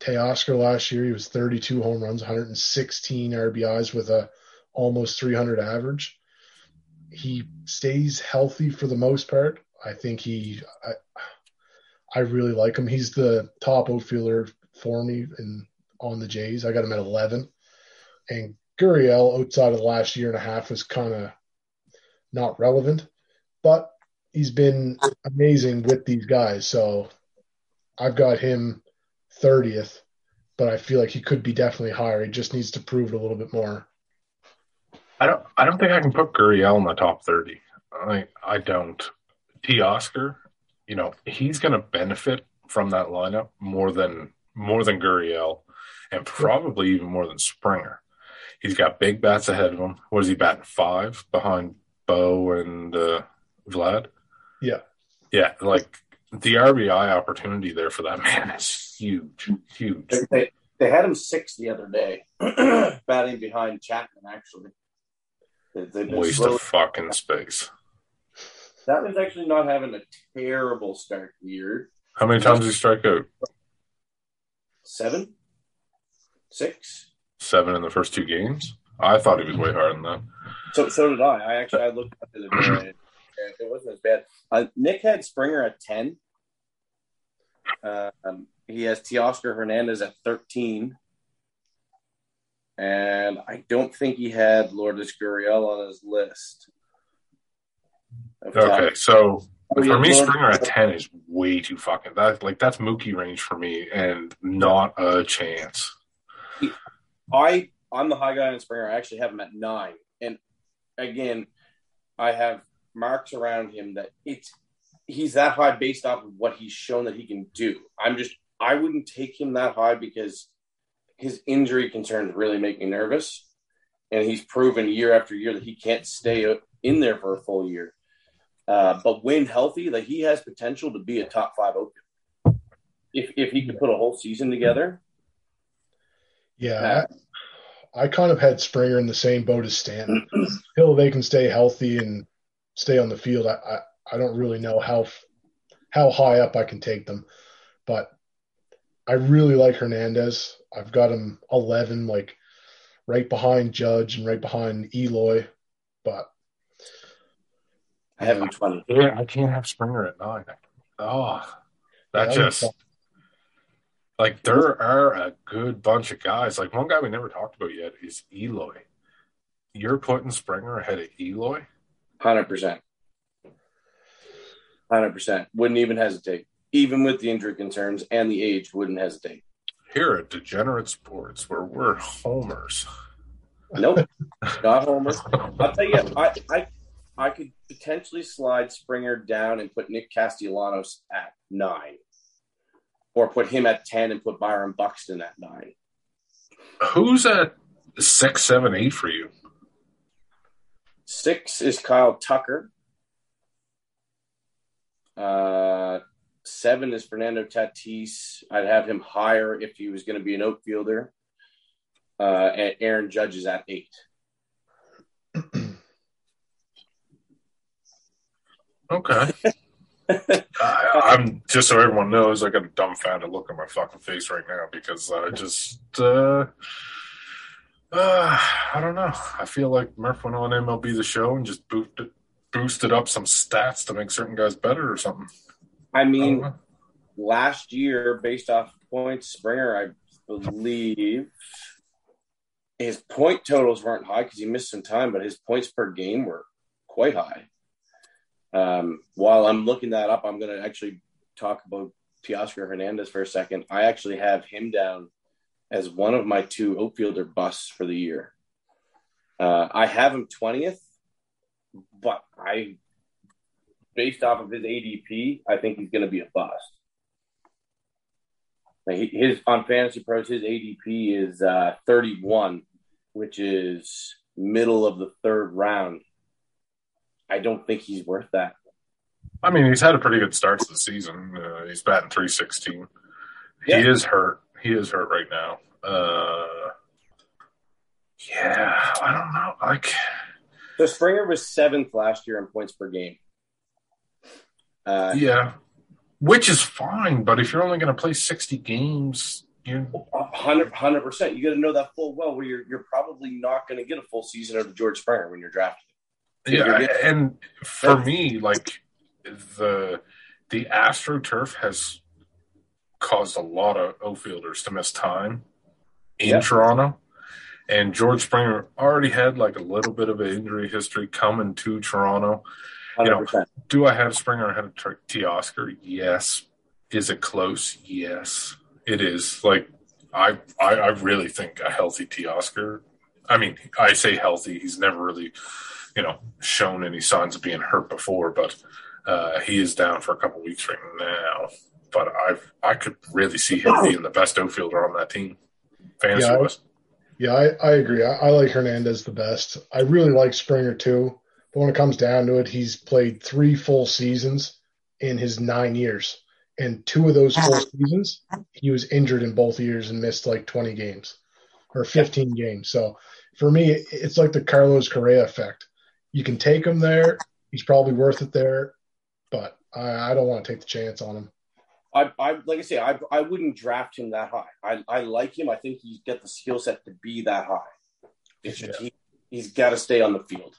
Teoscar last year, he was 32 home runs, 116 RBIs with a almost 300 average. He stays healthy for the most part. I think he, I, I really like him. He's the top outfielder for me in on the Jays. I got him at 11. And Gurriel, outside of the last year and a half, was kind of not relevant, but he's been amazing with these guys. So I've got him 30th, but I feel like he could be definitely higher. He just needs to prove it a little bit more. I don't. I don't think I can put Gurriel in the top 30. I I don't. Teoscar, you know, he's going to benefit from that lineup more than more than Gurriel, and probably even more than Springer. He's got big bats ahead of him. What is he batting five behind Bo and uh, Vlad? Yeah, yeah. Like the RBI opportunity there for that man is huge, huge. They, they had him six the other day, batting behind Chapman. Actually, they, waste slowly... of fucking space. That was actually not having a terrible start to the year. How many times did he strike out? Seven, six, seven in the first two games. I thought he was way higher than that. So, so did I. I actually I looked at the other day. It wasn't as bad. Uh, Nick had Springer at ten. Um, he has Teoscar Hernandez at thirteen, and I don't think he had Lourdes Gurriel on his list. Okay, so for me, Springer at ten is way too fucking. That like that's Mookie range for me, and not a chance. I I'm the high guy on Springer. I actually have him at nine, and again, I have marks around him that it's he's that high based off of what he's shown that he can do. I'm just I wouldn't take him that high because his injury concerns really make me nervous, and he's proven year after year that he can't stay in there for a full year. Uh, but when healthy, like he has potential to be a top five open. If if he could put a whole season together. Yeah, I, I kind of had Springer in the same boat as Stanton. Until they can stay healthy and stay on the field, I, I, I don't really know how how high up I can take them. But I really like Hernandez. I've got him eleven, like right behind Judge and right behind Eloy. But I have him 20. Yeah, I can't have Springer at nine. Oh, that yeah, just like there are a good bunch of guys. Like one guy we never talked about yet is Eloy. You're putting Springer ahead of Eloy? 100%. 100%. Wouldn't even hesitate. Even with the injury concerns and the age, wouldn't hesitate. Here at Degenerate Sports, where we're homers. Nope, not homers. I'll tell you, I, I I could potentially slide Springer down and put Nick Castellanos at nine, or put him at ten and put Byron Buxton at nine. Who's at six, seven, eight for you? Six is Kyle Tucker. Uh, seven is Fernando Tatis. I'd have him higher if he was going to be an outfielder. Uh, and Aaron Judge is at eight. Okay. I'm just so everyone knows, I got a dumbfounded look on my fucking face right now because I just, uh, uh, I don't know. I feel like Murph went on MLB the show and just boosted boosted up some stats to make certain guys better or something. I mean, I last year, based off points, Springer, I believe his point totals weren't high because he missed some time, but his points per game were quite high. Um, while I'm looking that up, I'm going to actually talk about Teoscar Hernandez for a second. I actually have him down as one of my two outfielder busts for the year. Uh, I have him 20th, but I, based off of his ADP, I think he's going to be a bust. His on Fantasy Pros, his ADP is uh, 31, which is middle of the third round. I don't think he's worth that. I mean, he's had a pretty good start to the season. Uh, he's batting 316. Yeah. He is hurt. He is hurt right now. Uh, yeah, I don't know. Like, so Springer was seventh last year in points per game. Uh, yeah, which is fine. But if you're only going to play 60 games, you 100 percent. You got to know that full well. Where you're you're probably not going to get a full season out of George Springer when you're drafting. Yeah, and for me, like the the AstroTurf has caused a lot of outfielders to miss time in Toronto. And George Springer already had like a little bit of an injury history coming to Toronto. 100%. You know, do I have Springer ahead of Teoscar? Yes. Is it close? Yes, it is. Like I, I, I really think a healthy Teoscar. I mean, I say healthy. He's never really you know, shown any signs of being hurt before, but uh, he is down for a couple weeks right now. But I I could really see him being the best outfielder on that team. Fantasy yeah, I, yeah, I, I agree. I, I like Hernandez the best. I really like Springer too. But when it comes down to it, he's played three full seasons in his nine years. And two of those full seasons, he was injured in both years and missed like 20 games or 15 games. So for me, it's like the Carlos Correa effect you can take him there. He's probably worth it there, but I, I don't want to take the chance on him. I, I like I say, I, I wouldn't draft him that high. I, I like him. I think he's got the skill set to be that high. It's yeah. he, he's got to stay on the field.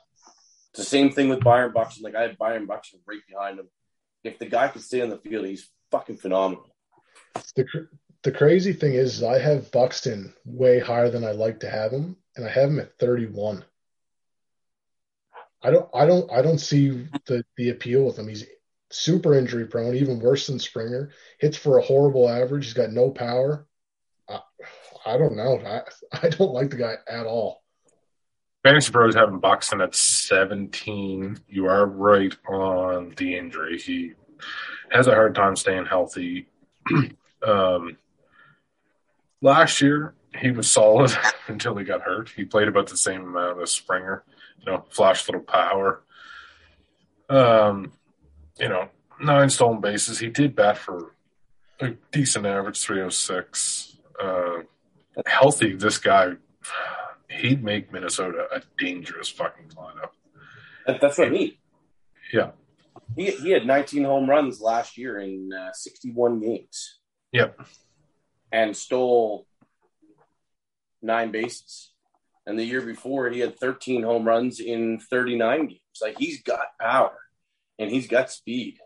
It's the same thing with Byron Buxton. Like I had Byron Buxton right behind him. If the guy can stay on the field, he's fucking phenomenal. The the crazy thing is, I have Buxton way higher than I like to have him, and I have him at 31. I don't I don't I don't see the the appeal with him. He's super injury prone, even worse than Springer. Hits for a horrible average. He's got no power. I, I don't know. I I don't like the guy at all. Fantasy Pros having Buxton at 17. You are right on the injury. He has a hard time staying healthy. um, last year, he was solid until he got hurt. He played about the same amount as Springer, you know, flash little power. Um, you know, nine stolen bases. He did bat for a decent average, 306. Uh, healthy, this guy, he'd make Minnesota a dangerous fucking lineup. That's what I mean. Yeah. He, he had 19 home runs last year in uh, 61 games. Yep. And stole nine bases. And the year before, he had 13 home runs in 39 games. Like he's got power and he's got speed.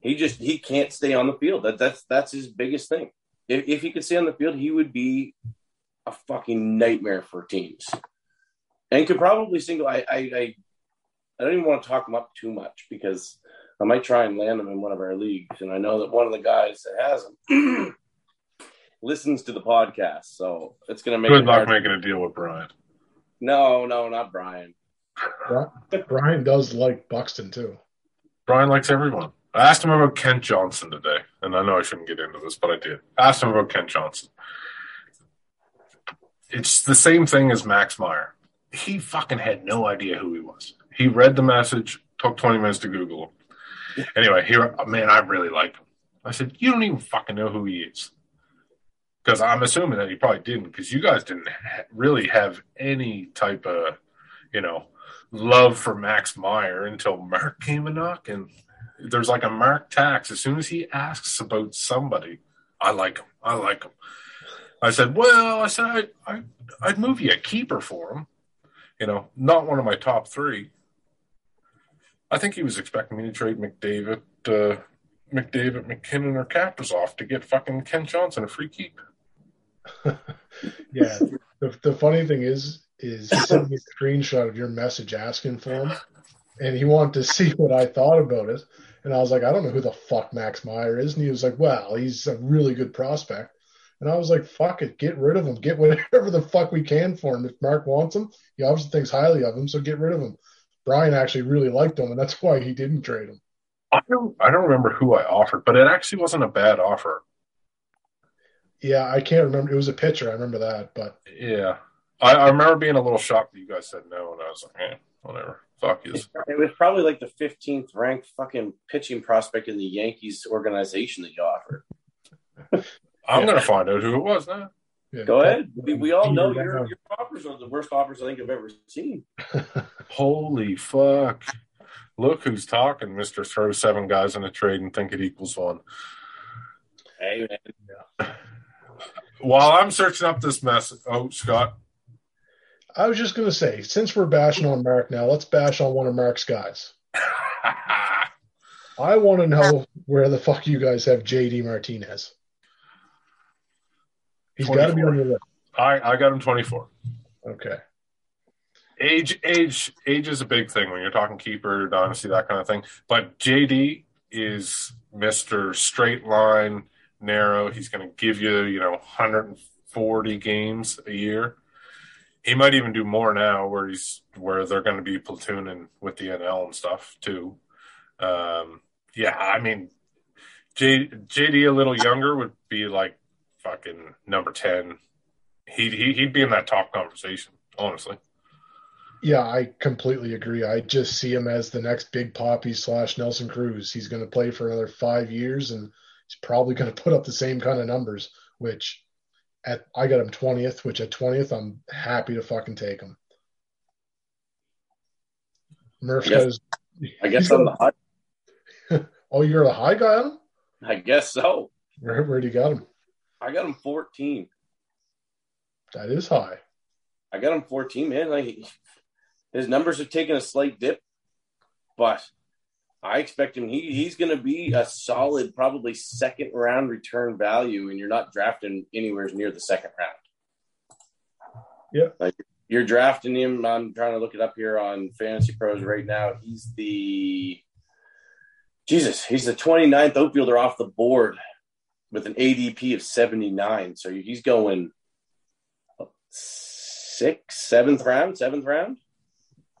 He just he can't stay on the field. That that's that's his biggest thing. If, if he could stay on the field, he would be a fucking nightmare for teams, and could probably single. I I I, I don't even want to talk him up too much because I might try and land him in one of our leagues, and I know that one of the guys that has him listens to the podcast, so it's going to make Good luck hard. making a deal with Brian. No, no, not Brian. Brian does like Buxton too. Brian likes everyone. I asked him about Kent Johnson today, and I know I shouldn't get into this, but I did. I asked him about Kent Johnson. It's the same thing as Max Meyer. He fucking had no idea who he was. He read the message, took 20 minutes to Google him. Anyway, here, man, I really like him. I said, You don't even fucking know who he is. Because I'm assuming that he probably didn't, because you guys didn't ha- really have any type of, you know, love for Max Meyer until Mark came a knock. And there's like a Mark tax. As soon as he asks about somebody, I like him. I like him. I said, well, I said, I, I, I'd move you a keeper for him. You know, not one of my top three. I think he was expecting me to trade McDavid, uh, McDavid, MacKinnon, or Kaprizov to get fucking Kent Johnson a free keep. Yeah. the, the funny thing is, is he sent me a screenshot of your message asking for him, and he wanted to see what I thought about it. And I was like, I don't know who the fuck Max Meyer is. And he was like, Well, he's a really good prospect. And I was like, fuck it, get rid of him. Get whatever the fuck we can for him. If Mark wants him, he obviously thinks highly of him, so get rid of him. Brian actually really liked him, and that's why he didn't trade him. I don't, I don't remember who I offered, but it actually wasn't a bad offer. Yeah, I can't remember. It was a pitcher. I remember that, but Yeah. I, I remember being a little shocked that you guys said no, and I was like, eh, whatever. Fuck you. It was probably like the 15th ranked fucking pitching prospect in the Yankees organization that you offered. I'm Yeah. going to find out who it was now. yeah, Go ahead. We, we all know your, your offers are the worst offers I think I've ever seen. Holy fuck. Look who's talking, Mr. Throw seven guys in a trade and think it equals one. Hey, man. While I'm searching up this mess, oh, Scott, I was just gonna say, since we're bashing on Mark now, let's bash on one of Mark's guys. I want to know where the fuck you guys have JD Martinez. He's got to be on your list. I, I got him 24. Okay. Age, age, age is a big thing when you're talking keeper, or dynasty, that kind of thing. But JD is Mr. Straight Line, narrow. He's going to give you, you know, 140 games a year. He might even do more now, where he's where they're going to be platooning with the NL and stuff too. Um, yeah, I mean, J, JD a little younger would be like fucking number 10. He'd he, he'd be in that top conversation, honestly. Yeah, I completely agree. I just see him as the next Big Papi slash Nelson Cruz. He's going to play for another five years, and he's probably going to put up the same kind of numbers. Which, at I got him twentieth. Which at twentieth, I'm happy to fucking take him. Murph Yes. goes. I guess I'm the high. Oh, you're the high guy on him. I guess so. Where where do you got him? I got him 14. That is high. I got him 14, man. Like his numbers have taken a slight dip, but I expect him. He he's going to be a solid, probably second round return value, and you're not drafting anywhere near the second round. Yeah, Like you're drafting him. I'm trying to look it up here on Fantasy Pros right now. He's the Jesus. He's the 29th outfielder off the board with an ADP of 79. So he's going sixth, seventh round, seventh round.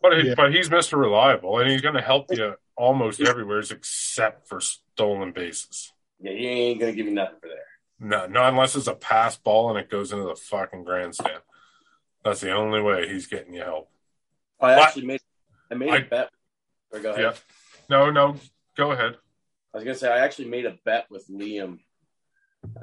But he, yeah. but he's Mr. Reliable, and he's going to help you almost everywhere except for stolen bases. Yeah, he ain't to give you nothing for there. No, not unless it's a pass ball and it goes into the fucking grandstand. That's the only way he's getting you help. I actually made I made I, a bet. Or go ahead. Yeah. No, no, go ahead. I was gonna say I actually made a bet with Liam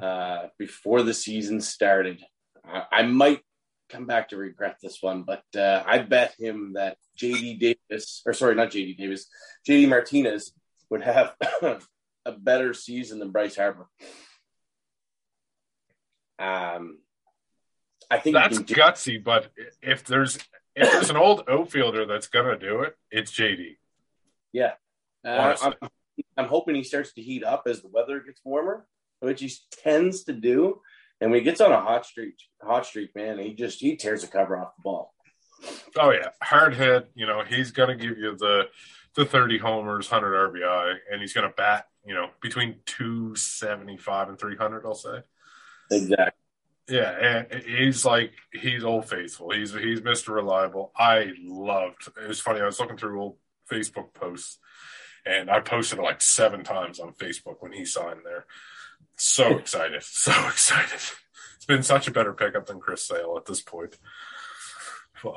uh, before the season started. I, I, might come back to regret this one, but uh, I bet him that JD Davis, or sorry, not JD Davis, JD Martinez would have a better season than Bryce Harper. Um, I think that's do- gutsy, but if there's if there's an old outfielder that's gonna do it, it's JD. Yeah, uh, I'm, I'm hoping he starts to heat up as the weather gets warmer, which he tends to do. And when he gets on a hot streak, hot streak, man, he just he tears the cover off the ball. Oh yeah, hard hit. You know he's gonna give you the the 30 homers, 100 RBI, and he's gonna bat. You know between 275 and 300. I'll say. Exactly. Yeah, and he's like he's old faithful. He's he's Mr. Reliable. I loved. It was funny. I was looking through old Facebook posts, and I posted it like seven times on Facebook when he signed there. So excited, so excited. It's been such a better pickup than Chris Sale at this point.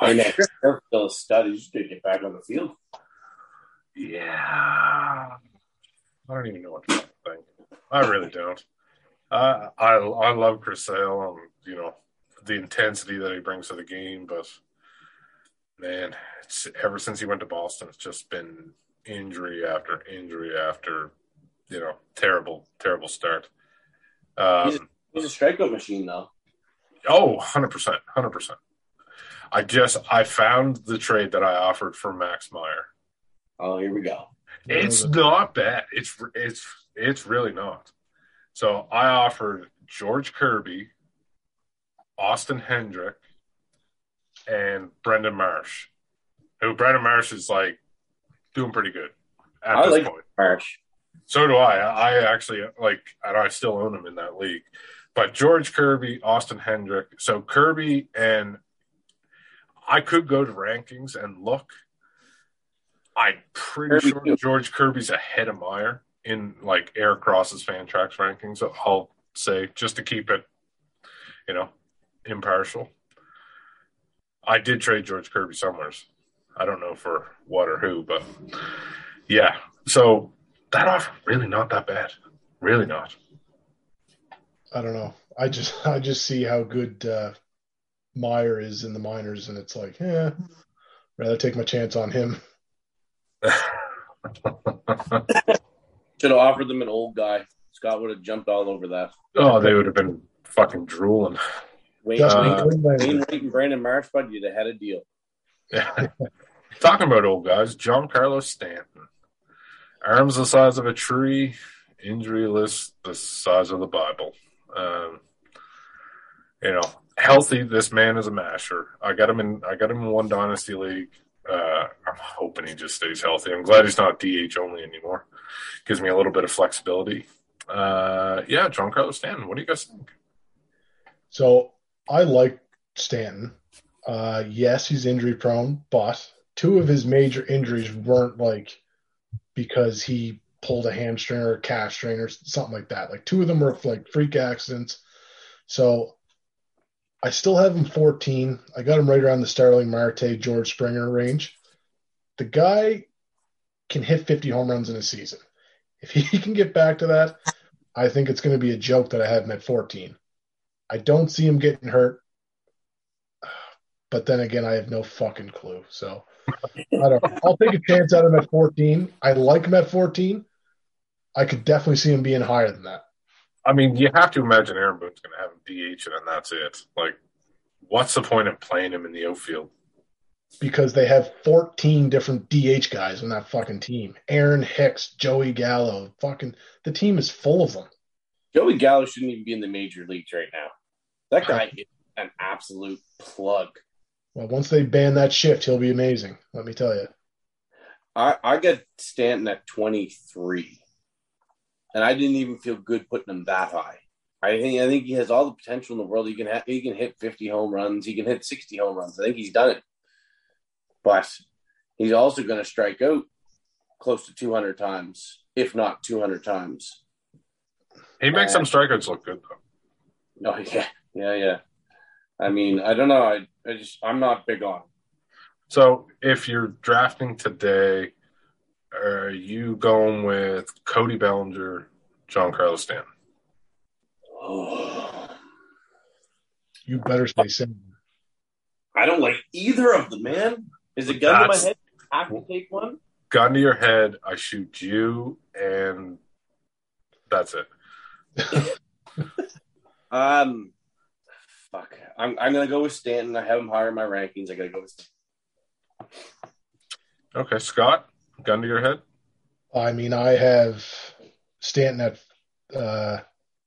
I mean, Chris Sale's still a stud. He's just to get back on the field. Yeah, I don't even know what to think. I really don't. I I I love Chris Sale and you know the intensity that he brings to the game, but man, it's ever since he went to Boston, it's just been injury after injury after you know terrible terrible start. Um, he's, a, he's a strikeout machine, though. Oh, 100 percent, hundred percent. I just I found the trade that I offered for Max Meyer. Oh, here we go. It's not bad. It's it's it's really not. So I offered George Kirby, Austin Hendrick, and Brandon Marsh. Who Brandon Marsh is like doing pretty good at I this like point. Marsh. So do I. I actually like, and I still own him in that league. But George Kirby, Austin Hendrick. So Kirby and I could go to rankings and look. I'm pretty Kirby sure too. George Kirby's ahead of Meyer in like Eric Cross's Fantrax rankings. I'll say just to keep it, you know, impartial. I did trade George Kirby somewheres. I don't know for what or who, but yeah. So that offer really not that bad. Really not. I don't know. I just I just see how good uh, Meyer is in the minors, and it's like, yeah, rather take my chance on him. Should have offered them an old guy. Scott would have jumped all over that. Oh, they would have been fucking drooling. Wayne, uh, Wayne, Wayne and Brandon Marsh, bud, you'd have had a deal. Yeah. Talking about old guys, Giancarlo Stanton. Arms the size of a tree, injury list the size of the Bible. Um, you know, healthy. This man is a masher. I got him in. I got him in one dynasty league. Uh, I'm hoping he just stays healthy. I'm glad he's not DH only anymore gives me a little bit of flexibility. Uh, yeah, Carlos Stanton. What do you guys think? So I like Stanton. Uh, yes, he's injury prone, but two of his major injuries weren't like because he pulled a hamstring or a calf strain or something like that. Like two of them were like freak accidents. So I still have him 14. I got him right around the Starling Marte, George Springer range. The guy can hit 50 home runs in a season. If he can get back to that, I think it's going to be a joke that I have him at 14. I don't see him getting hurt, but then again, I have no fucking clue. So I don't. I'll take a chance at him at 14. I like him at 14. I could definitely see him being higher than that. I mean, you have to imagine Aaron Boone's going to have him DH, and then that's it. Like, what's the point of playing him in the outfield? because they have 14 different DH guys on that fucking team. Aaron Hicks, Joey Gallo, fucking the team is full of them. Joey Gallo shouldn't even be in the major leagues right now. That guy is an absolute plug. Well, once they ban that shift, he'll be amazing. Let me tell you. I I got Stanton at twenty three, and I didn't even feel good putting him that high. I think I think he has all the potential in the world. He can ha- he can hit fifty home runs. He can hit sixty home runs. I think he's done it, but he's also going to strike out close to two hundred times, if not two hundred times. He makes some strikeouts look good though. No, oh, yeah, yeah, yeah. I mean, I don't know. I, I just I'm not big on. So if you're drafting today, are you going with Cody Bellinger, Giancarlo Stanton? You better stay sane. I don't like either of them, man. Is it gun to my head? I have to take one. Gun to your head, I shoot you, and that's it. Um, fuck. I'm I'm gonna go with Stanton. I have him higher in my rankings. I gotta go with. Stanton. Okay, Scott, gun to your head. I mean, I have Stanton at uh,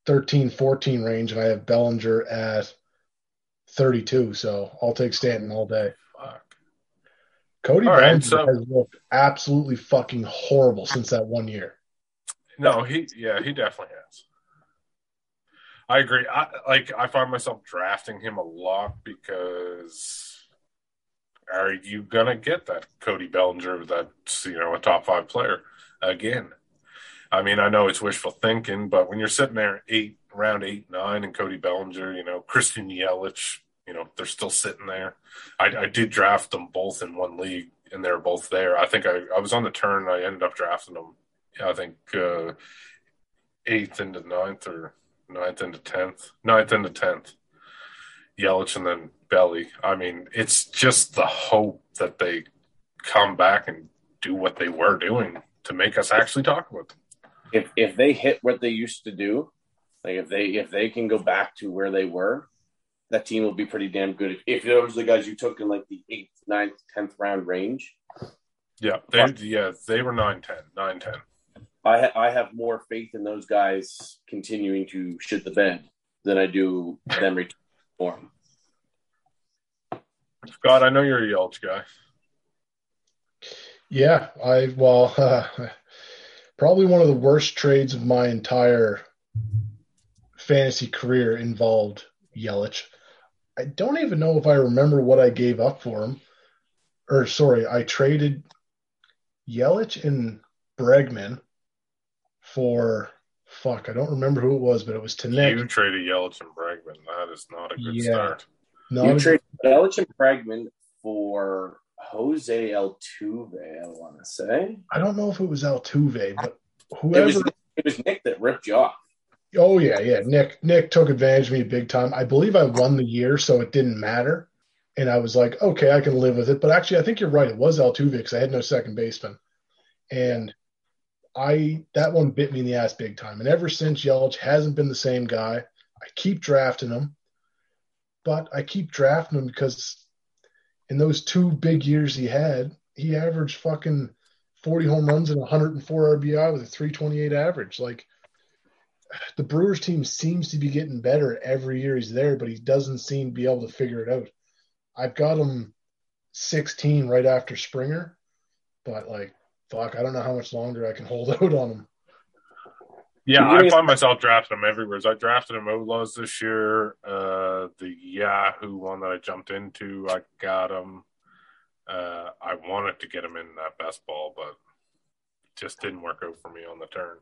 13, 14 range, and I have Bellinger at 32. So I'll take Stanton all day. Fuck. Cody All right, Bellinger so- has looked absolutely fucking horrible since that one year. No, he yeah, he definitely has. I agree. I like I find myself drafting him a lot because are you gonna get that Cody Bellinger that's you know a top five player again? I mean, I know it's wishful thinking, but when you're sitting there eight round eight, nine and Cody Bellinger, you know, Christian Yelich, you know, they're still sitting there. I, I did draft them both in one league and they're both there. I think I, I was on the turn, I ended up drafting them I think uh, eighth into ninth or ninth into tenth, ninth into tenth. Yelich and then Belly. I mean, it's just the hope that they come back and do what they were doing to make us actually talk about them. If if they hit what they used to do, like if they if they can go back to where they were, that team will be pretty damn good. If, if those are the guys you took in like the eighth, ninth, tenth round range, Yeah, they yeah they were 9-10, 9-10. I ha- I have more faith in those guys continuing to shit the bed than I do them returning for 'em. Scott, I know you're a Yelich guy. Yeah, I well, uh, probably one of the worst trades of my entire fantasy career involved Yelich. I don't even know if I remember what I gave up for him. Or sorry, I traded Yelich and Bregman for fuck, I don't remember who it was, but it was to Nick. You traded Yelich and Bregman. That is not a good Yeah. start. Not You traded Yelich and Bregman for Jose Altuve. I want to say I don't know if it was Altuve, but it whoever was it was Nick that ripped you off. Oh yeah, yeah. Nick Nick took advantage of me big time. I believe I won the year, so it didn't matter. And I was like, okay, I can live with it. But actually, I think you're right. It was Altuve because I had no second baseman, and I that one bit me in the ass big time. And ever since Yelich hasn't been the same guy. I keep drafting him, but I keep drafting him because in those two big years he had, he averaged fucking 40 home runs and 104 RBI with a 328 average. Like the Brewers team seems to be getting better every year he's there, but he doesn't seem to be able to figure it out. I've got him 16 right after Springer, but like, fuck, I don't know how much longer I can hold out on him. Yeah, I give find myself drafting them everywhere. So I drafted him Outlaws this year. Uh, the Yahoo one that I jumped into, I got him. Uh, I wanted to get him in that best ball, but just didn't work out for me on the turn.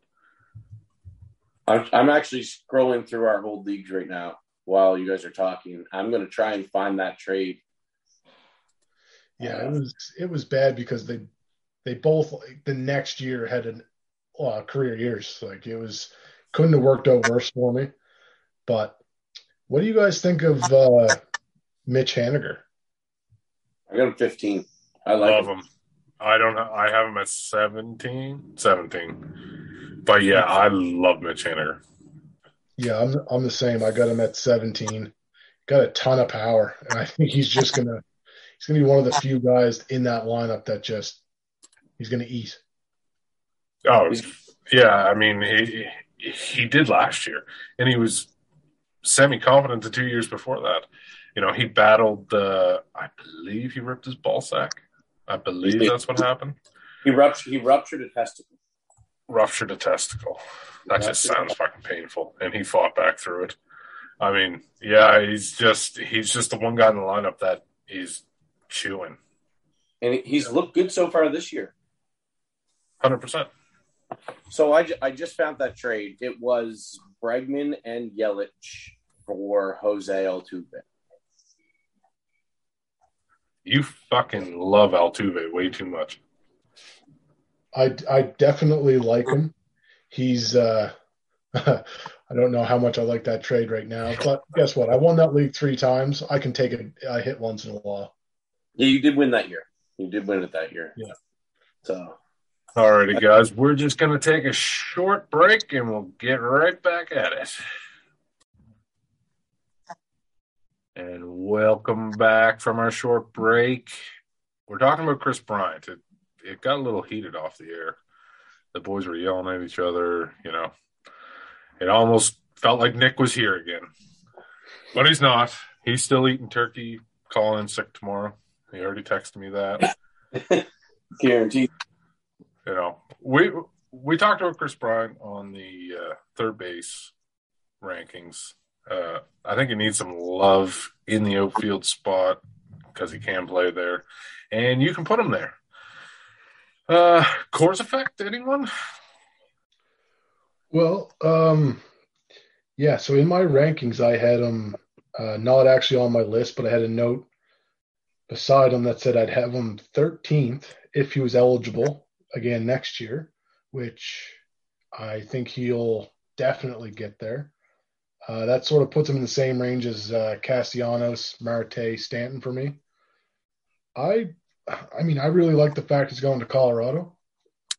I'm, I'm actually scrolling through our old leagues right now while you guys are talking. I'm going to try and find that trade. Yeah, it was it was bad because they they both like, the next year had an uh, career years. Like it was couldn't have worked out worse for me. But what do you guys think of uh, Mitch Haniger? I got him 15. I like Love him. him. I don't know. I have him at 17. 17. But yeah, I love Mitch Haniger. Yeah, I'm I'm the same. I got him at 17. Got a ton of power, and I think he's just gonna he's gonna be one of the few guys in that lineup that just he's gonna eat. Oh, yeah. I mean, he, he did last year, and he was semi confident the two years before that. You know, he battled. the, I believe he ripped his ball sack. I believe that's what happened. He ruptured. He ruptured a testicle. Ruptured a testicle. That just sounds fucking painful. And he fought back through it. I mean, yeah, he's just he's just the one guy in the lineup that he's chewing. And he's looked good so far this year. Hundred percent. So I, I just found that trade. It was Bregman and Yelich for Jose Altuve. You fucking love Altuve way too much. I I definitely like him. He's uh I don't know how much I like that trade right now, but guess what? I won that league three times. I can take a, a hit once in a while. Yeah, you did win that year. You did win it that year. Yeah. So Alrighty, guys, we're just going to take a short break and we'll get right back at it. And welcome back from our short break. We're talking about Kris Bryant. It, it got a little heated off the air. The boys were yelling at each other. You know, it almost felt like Nick was here again, but he's not. He's still eating turkey, calling in sick tomorrow. He already texted me that. guaranteed you know, we we talked about Kris Bryant on the uh, third base rankings. Uh, I think he needs some love in the outfield spot because he can play there, and you can put him there. Uh, Coors effect, anyone? Well, um, yeah. So in my rankings, I had him uh, not actually on my list, but I had a note beside him that said I'd have him 13th if he was eligible again next year, which I think he'll definitely get there. Uh, that sort of puts him in the same range as uh, Castellanos, Marte, Stanton for me. I, I mean, I really like the fact he's going to Colorado.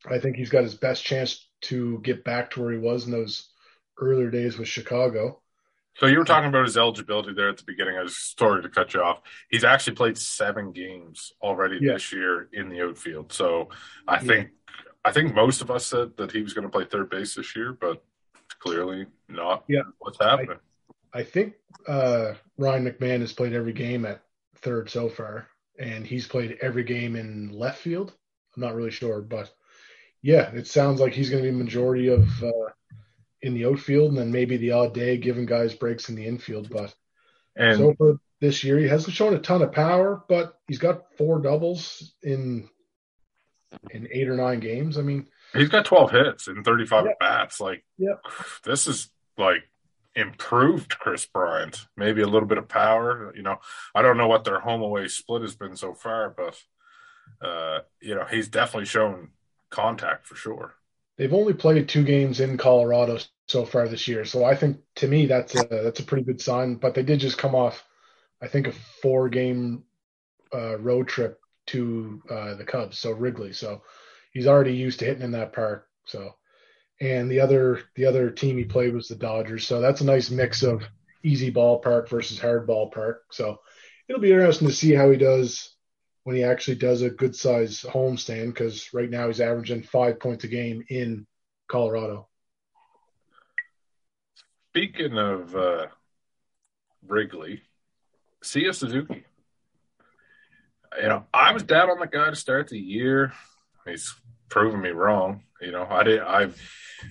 I think he's got his best chance to get back to where he was in those earlier days with Chicago. So you were talking about his eligibility there at the beginning. I was sorry to cut you off. He's actually played seven games already yeah. this year in the outfield. So I think. I think most of us said that he was going to play third base this year, but clearly not. Yeah, what's happening? I, I think uh, Ryan McMahon has played every game at third so far, and he's played every game in left field. I'm not really sure, but yeah, it sounds like he's going to be majority of. Uh, in the outfield, and then maybe the odd day giving guys breaks in the infield. But and so far this year, he hasn't shown a ton of power, but he's got four doubles in in eight or nine games. I mean, he's got twelve hits and thirty five yeah. bats. Like, yeah, this is like improved Kris Bryant. Maybe a little bit of power. You know, I don't know what their home away split has been so far, but uh, you know, he's definitely shown contact for sure. They've only played two games in Colorado so far this year, so I think to me that's a that's a pretty good sign. But they did just come off, I think, a four game uh, road trip to uh, the Cubs, so Wrigley. So he's already used to hitting in that park. So, and the other the other team he played was the Dodgers. So that's a nice mix of easy ballpark versus hard ballpark. So it'll be interesting to see how he does when he actually does a good size homestand because right now he's averaging five points a game in Colorado. Speaking of uh, Wrigley, Seiya Suzuki. You know, I was down on the guy to start the year. He's proven me wrong. You know, I did. I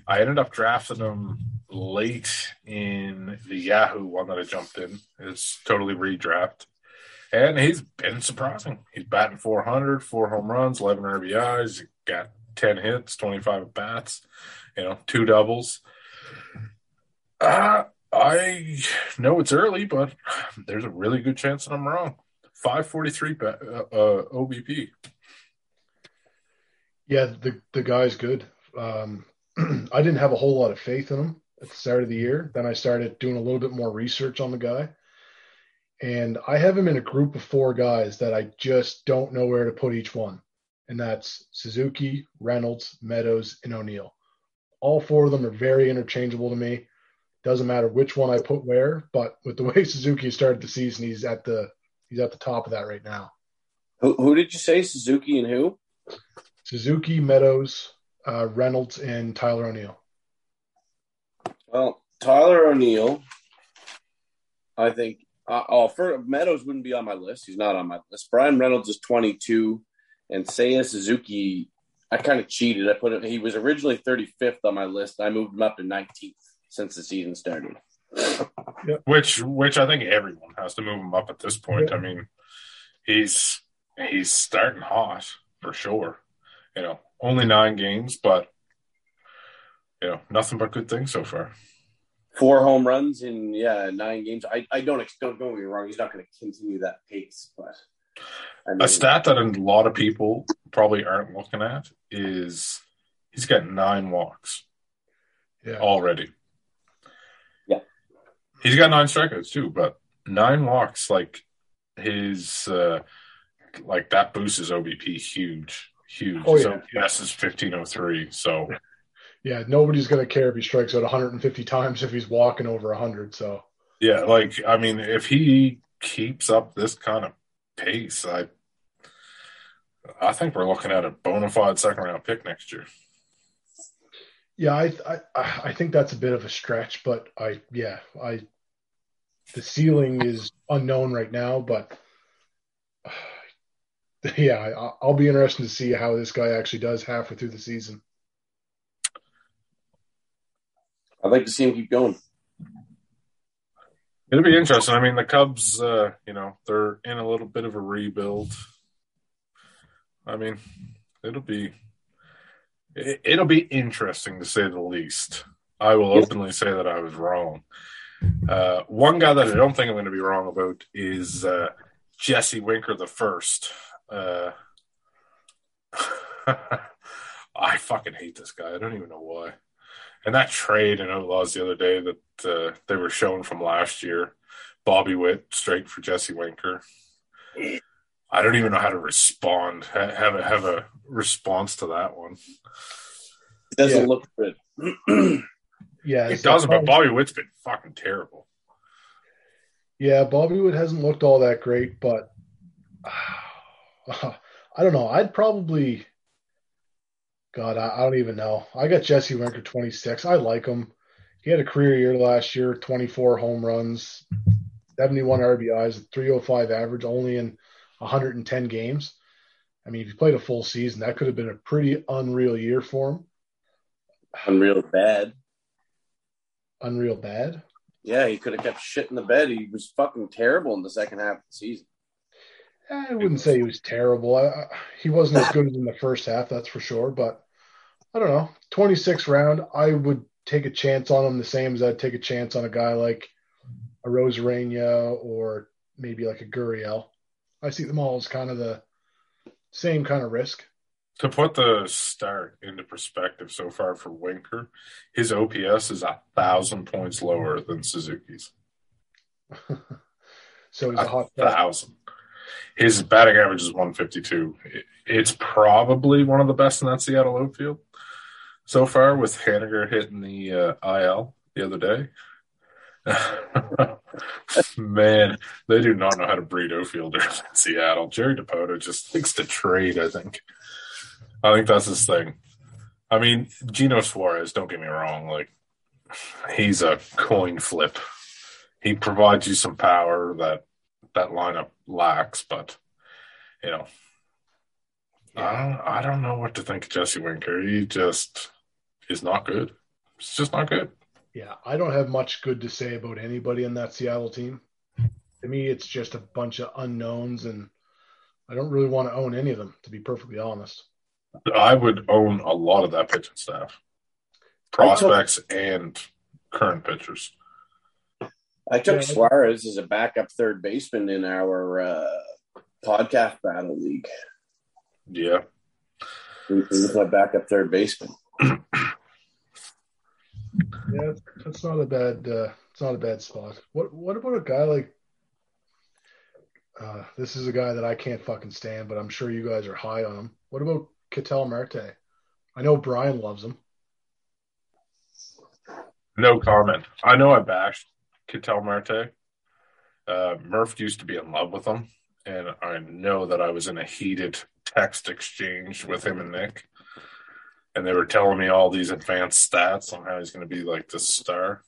I ended up drafting him late in the Yahoo one that I jumped in. It's totally redraft and he's been surprising. He's batting 400, four home runs, 11 RBIs, got 10 hits, 25 at bats, you know, two doubles. Uh, I know it's early, but there's a really good chance that I'm wrong. 543 uh, uh, OBP. Yeah, the the guy's good. Um, I didn't have a whole lot of faith in him at the start of the year. Then I started doing a little bit more research on the guy and I have him in a group of four guys that I just don't know where to put each one. And that's Suzuki, Reynolds, Meadows, and O'Neill. All four of them are very interchangeable to me. Doesn't matter which one I put where, but with the way Suzuki started the season, he's at the he's at the top of that right now. Who, who did you say? Suzuki and who? Suzuki, Meadows, uh, Reynolds, and Tyler O'Neill. Well, Tyler O'Neill I think. Uh, oh, for Meadows wouldn't be on my list. He's not on my list. Bryan Reynolds is 22, and Seiya Suzuki. I kind of cheated. I put him. He was originally 35th on my list. I moved him up to 19th since the season started. Which, which I think everyone has to move him up at this point. Yeah. I mean, he's he's starting hot for sure. You know, only nine games, but you know, nothing but good things so far. Four home runs in yeah nine games. I, I don't don't don't get me wrong. He's not going to continue that pace, but I mean, A stat that a lot of people probably aren't looking at is he's got nine walks Yeah. already. Yeah. He's got nine strikeouts too, but nine walks, like his, uh, like that boosts his OBP huge, huge. Oh, his yeah. OPS is 1503. So, Yeah, nobody's going to care if he strikes out 150 times if he's walking over 100. So, yeah, like, I mean, if he keeps up this kind of pace, I, I think we're looking at a bona fide second round pick next year. yeah, I, I I think that's a bit of a stretch, but I yeah, I the ceiling is unknown right now, but yeah, I, I'll be interested to see how this guy actually does halfway through the season. I'd like to see him keep going. It'll be interesting. I mean, the Cubs, uh, you know, they're in a little bit of a rebuild. I mean, it'll be it, it'll be interesting to say the least. I will openly say that I was wrong. Uh, one guy that I don't think I'm going to be wrong about is uh, Jesse Winker the first. Uh, I fucking hate this guy. I don't even know why. And that trade in Outlaws the other day that uh, they were shown from last year, Bobby Witt straight for Jesse Winker. I don't even know how to respond. Have a have a response to that one. It doesn't Yeah. look good. Yeah, It it's doesn't, like- but Bobby Witt's been fucking terrible. Yeah, Bobby Witt hasn't looked all that great, but I don't know. I'd probably, God, I, I don't even know. I got Jesse Winker 26. I like him. He had a career year last year 24 home runs, 71 RBIs, 305 average, only in 110 games. I mean, if he played a full season, that could have been a pretty unreal year for him. Unreal bad. Unreal bad. Yeah, he could have kept shit in the bed. He was fucking terrible in the second half of the season. I wouldn't say he was terrible. I, I, he wasn't as good as in the first half, that's for sure. But I don't know. 26 round, I would take a chance on him the same as I'd take a chance on a guy like a Arozarena or maybe like a Guriel. I see them all as kind of the same kind of risk. To put the start into perspective so far for Winker, his OPS is a thousand points lower than Suzuki's. So he's a A hot thousand. His batting average is 152. It's probably one of the best in that Seattle outfield so far, with Haniger hitting the uh, IL the other day. Man, they do not know how to breed outfielders in Seattle. Jerry Dipoto just likes to trade, I think. I think that's his thing. I mean, Geno Suarez, don't get me wrong, like he's a coin flip. He provides you some power that that lineup lacks, but you know, I don't, I don't know what to think of Jesse Winker. He just is not good. It's just not good. Yeah, I don't have much good to say about anybody in that Seattle team. To me, it's just a bunch of unknowns, and I don't really want to own any of them, to be perfectly honest. I would own a lot of that pitching staff, prospects and current pitchers. I took Suarez as a backup third baseman in our uh, podcast battle league. Yeah, He he was my backup third baseman. Yeah, that's not a bad. Uh, it's not a bad spot. What What about a guy like? Uh, this is a guy that I can't fucking stand, but I'm sure you guys are high on him. What about Ketel Marte? I know Brian loves him. no comment. I know I bashed Ketel Marte. Uh, Murph used to be in love with him, and I know that I was in a heated text exchange with him and Nick, and they were telling me all these advanced stats on how he's going to be like the star.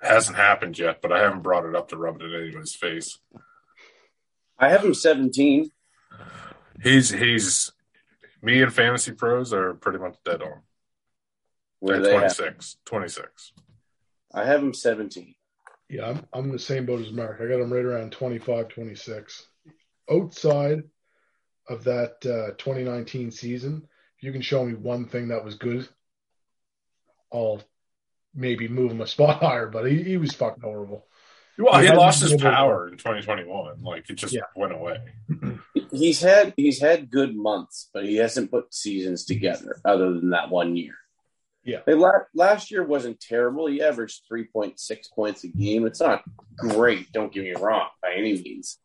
Hasn't happened yet, but I haven't brought it up to rub it in anybody's face. I have him 17. He's he's me and fantasy pros are pretty much dead on. Where At they have, 26. 26. I have him 17. Yeah, I'm, I'm in the same boat as Mark. I got him right around 25, 26. Outside of that uh, 2019 season, if you can show me one thing that was good, I'll maybe move him a spot higher, but he, he was fucking horrible. Well, He he lost his been able power in 2021. Like it just Yeah. went away. He's had he's had good months, but he hasn't put seasons together other than that one year. Yeah. Like, la- last year wasn't terrible. He averaged 3.6 points a game. It's not great, don't get me wrong, by any means.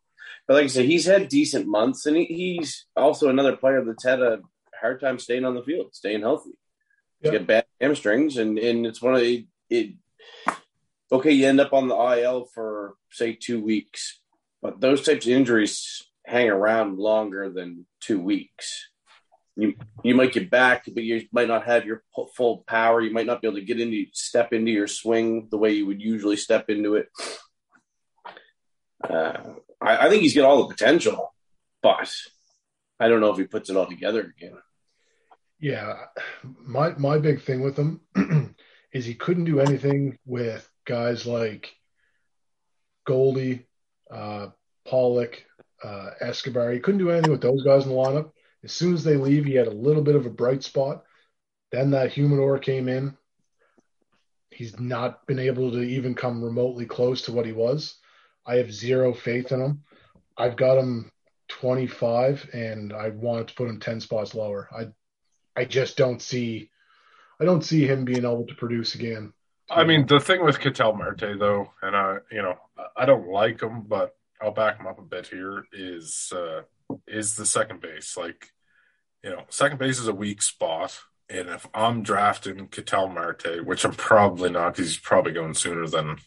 But like I said, he's had decent months, and he, he's also another player that's had a hard time staying on the field, staying healthy. Yeah. got bad hamstrings, and, and it's one of the, it, okay, you end up on the IL for, say, two weeks, but those types of injuries hang around longer than two weeks. You you might get back, but you might not have your full power. You might not be able to get into step into your swing the way you would usually step into it. Uh, I, I think he's got all the potential, but I don't know if he puts it all together again. Yeah, my my big thing with him is he couldn't do anything with guys like Goldie, uh, Pollock, uh, Escobar. He couldn't do anything with those guys in the lineup. As soon as they leave, he had a little bit of a bright spot. Then that humidor came in. He's not been able to even come remotely close to what he was. I have zero faith in him. I've got him 25, and I wanted to put him 10 spots lower. I I just don't see I don't see him being able to produce again. I mean, the thing with Ketel Marte, though, and I, you know, I don't like him, but I'll back him up a bit here. Is uh, is the second base like, you know, second base is a weak spot, and if I'm drafting Ketel Marte, which I'm probably not, because he's probably going sooner than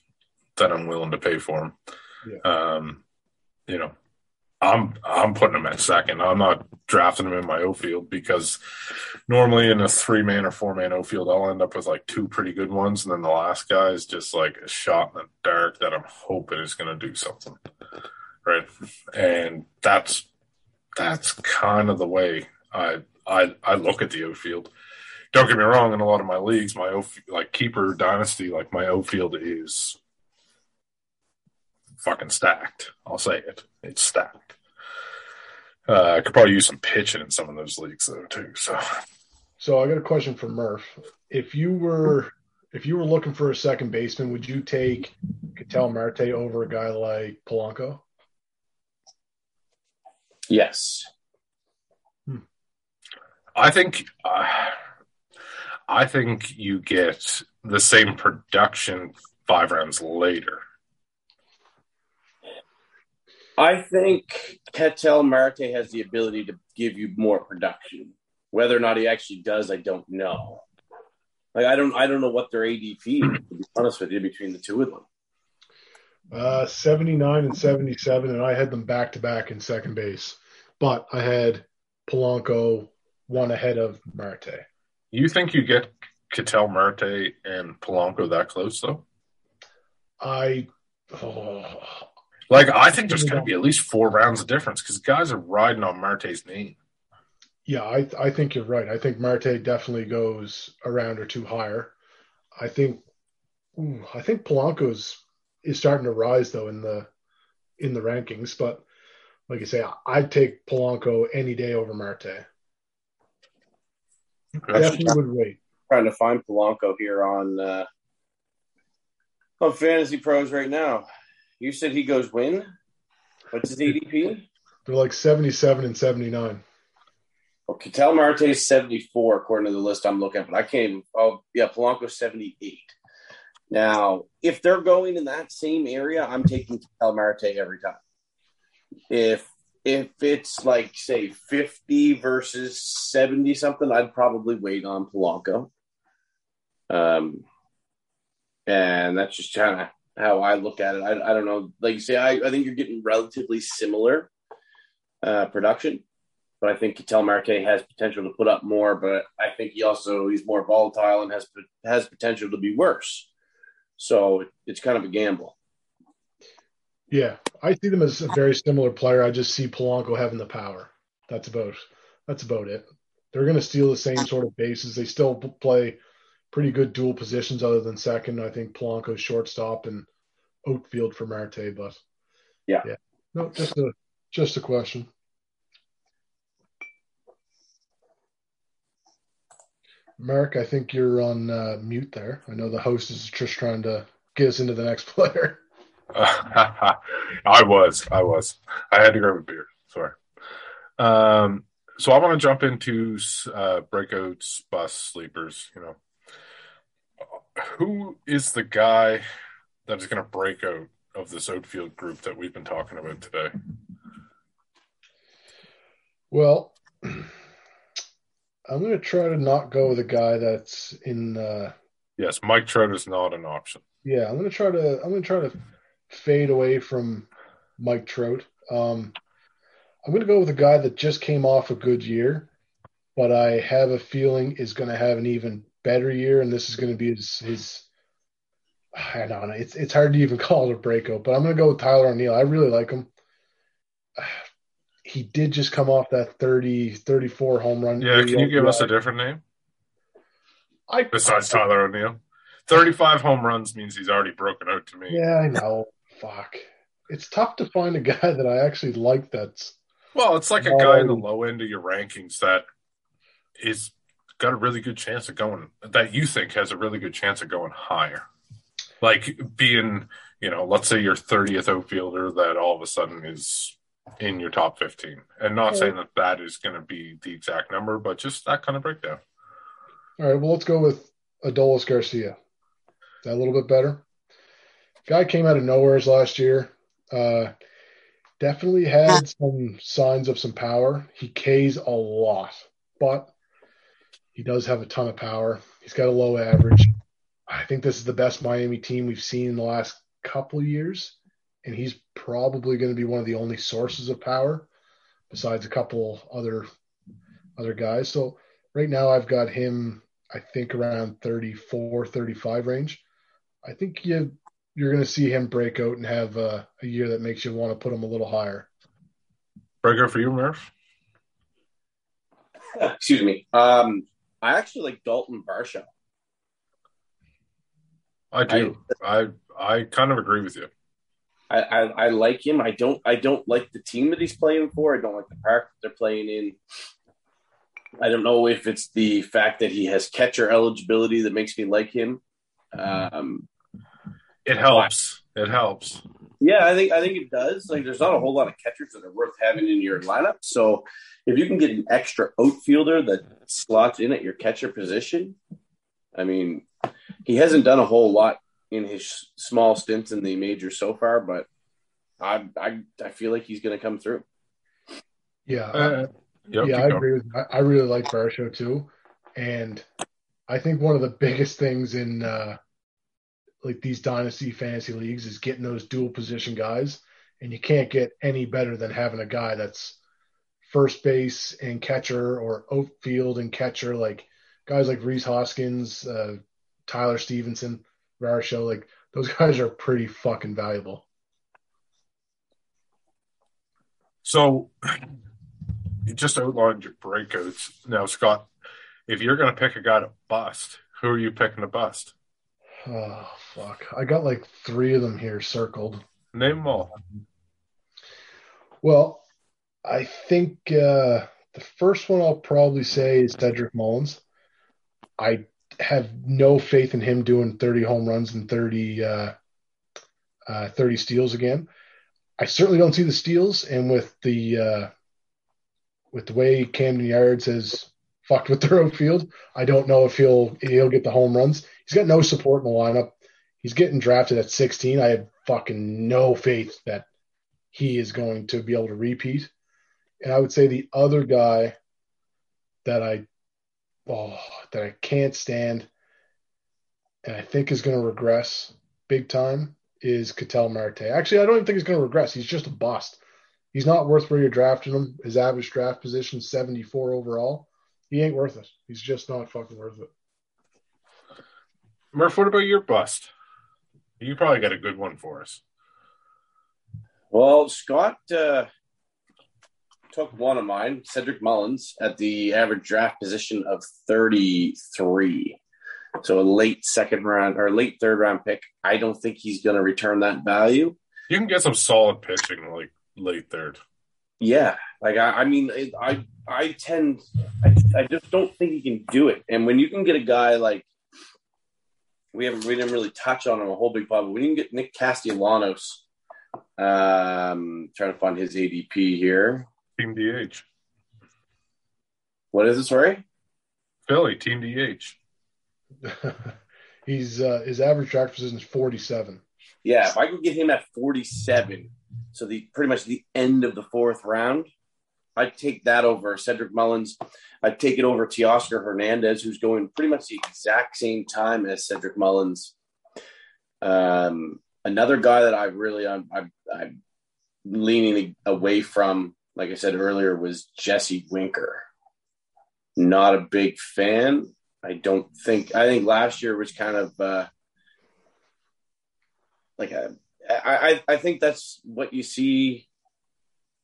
than I'm willing to pay for him. Um, you know, I'm I'm putting him at second. I'm not drafting him in my O field because normally in a three man or four man O field, I'll end up with like two pretty good ones, and then the last guy is just like a shot in the dark that I'm hoping is going to do something, right? And that's that's kind of the way I I I look at the O field. Don't get me wrong, in a lot of my leagues, my O like keeper dynasty, like my O field is fucking stacked. I'll say it. It's stacked. Uh, I could probably use some pitching in some of those leagues though too. So So I got a question for Murph. If you were if you were looking for a second baseman, would you take Ketel Marte over a guy like Polanco? Yes. I think uh, I think you get the same production five rounds later. I think Ketel Marte has the ability to give you more production. Whether or not he actually does, I don't know. Like I don't, I don't know what their ADP. to be honest with you, between the two of them. Uh, 79 and 77, and I had them back to back in second base. But I had Polanco one ahead of Marte. You think you get Ketel Marte and Polanco that close though? I oh, Like I think there's going to be at least four rounds of difference because guys are riding on Marte's name. yeah, I I think you're right. I think Marte definitely goes a round or two higher. I think ooh, I think Polanco's is starting to rise though in the in the rankings, but like I say, I'd take Polanco any day over Marte. Definitely would wait. Trying to find Polanco here on uh, on Fantasy Pros right now. You said he goes win. What's his ADP? They're like 77 and 79. Well, Ketel Marte is 74 according to the list I'm looking at, but I can't even. Oh, yeah, Polanco's 78. Now, if they're going in that same area, I'm taking Ketel Marte every time. If if it's like say 50 versus 70 something, I'd probably wait on Polanco. Um, and that's just kind of how I look at it. I, I don't know. Like you say, I, I think you're getting relatively similar uh, production but I think Ketel Marte has potential to put up more. But I think he also he's more volatile and has has potential to be worse. So it's kind of a gamble. Yeah, I see them as a very similar player. I just see Polanco having the power. That's about that's about it. They're going to steal the same sort of bases. They still play pretty good dual positions, other than second. I think Polanco's shortstop and outfield for Marte, but yeah, yeah, no, just a just a question. Mark, I think you're on uh, mute there. I know the host is just trying to get us into the next player. I was, I was. I had to grab a beer. Sorry. Um, so I want to jump into uh, breakouts, bus sleepers. You know, who is the guy that is going to break out of this outfield group that we've been talking about today? Well, I'm going to try to not go with a guy that's in. Uh, yes, Mike Trout is not an option. Yeah, I'm going to try to. I'm going to try to fade away from Mike Trout. Um, I'm going to go with a guy that just came off a good year, but I have a feeling is going to have an even better year, and this is going to be his. his I don't know. It's it's hard to even call it a breakout, but I'm going to go with Tyler O'Neill. I really like him he did just come off that 30, 34 home run. Yeah, can you give us a different name? I besides Tyler O'Neill. 35 home runs means he's already broken out to me. Yeah, I know. Fuck. It's tough to find a guy that I actually like that's Well, it's like a guy in the low end of your rankings that is got a really good chance of going that you think has a really good chance of going higher. Like being, you know, let's say your 30th outfielder that all of a sudden is in your top 15. And not saying that that is going to be the exact number, but just that kind of breakdown. All right. Well, let's go with Adolis Garcia. Is that a little bit better? Guy came out of nowhere's last year. Uh, definitely had some signs of some power. He Ks a lot, but he does have a ton of power. He's got a low average. I think this is the best Miami team we've seen in the last couple years and he's probably going to be one of the only sources of power besides a couple other other guys. So right now I've got him I think around 34 35 range. I think you you're going to see him break out and have a, a year that makes you want to put him a little higher. Breaker for you, Murph? Excuse me. Um, I actually like Dalton Varsho. I do. I, I I kind of agree with you. I, I, I like him. I don't I don't like the team that he's playing for. I don't like the park that they're playing in. I don't know if it's the fact that he has catcher eligibility that makes me like him. Um, it helps. It helps. Yeah, I think I think it does. Like, there's not a whole lot of catchers that are worth having in your lineup. So, if you can get an extra outfielder that slots in at your catcher position, I mean, he hasn't done a whole lot in his small stints in the major so far, but I I, I feel like he's going to come through. Yeah, uh, yep, yeah, I agree with. I, I really like Varsho too, and I think one of the biggest things in uh, like these dynasty fantasy leagues is getting those dual position guys, and you can't get any better than having a guy that's first base and catcher or outfield and catcher, like guys like Rhys Hoskins, uh, Tyler Stephenson Varsho, like those guys are pretty fucking valuable. So you just outlined your breakouts. Now, Scott, if you're going to pick a guy to bust, who are you picking to bust? Oh, fuck. I got like three of them here circled. Name them all. Well, I think uh, the first one I'll probably say is Cedric Mullins. I have no faith in him doing 30 home runs and 30 uh, uh, 30 steals again. I certainly don't see the steals, and with the uh, with the way Camden Yards has fucked with their outfield, I don't know if he'll he'll get the home runs. He's got no support in the lineup. He's getting drafted at 16. I have fucking no faith that he is going to be able to repeat. And I would say the other guy that I oh, that I can't stand and I think is going to regress big time is Ketel Marte. Actually, I don't even think he's going to regress. He's just a bust. He's not worth where you're drafting him. His average draft position 74 overall. He ain't worth it. He's just not fucking worth it. Murph, what about your bust? You probably got a good one for us. Well, Scott uh, took one of mine, Cedric Mullins, at the average draft position of 33. So a late second round or late third round pick. I don't think he's going to return that value. You can get some solid pitching like late third. Yeah, like I, I mean, it, I I tend I, I just don't think he can do it. And when you can get a guy like we haven't we didn't really touch on him a whole big problem. We didn't get Nick Castellanos. Um, trying to find his ADP here. Team DH. What is it? Sorry, Philly Team DH. He's uh, his average draft position is 47. Yeah, if I could get him at 47, so the pretty much the end of the fourth round, I'd take that over Cedric Mullins. I'd take it over Teoscar Hernandez, who's going pretty much the exact same time as Cedric Mullins. Um, another guy that I really I'm, I'm, I'm leaning away from, like I said earlier, was Jesse Winker. Not a big fan. I don't think. I think last year was kind of uh, like a. I, I I think that's what you see.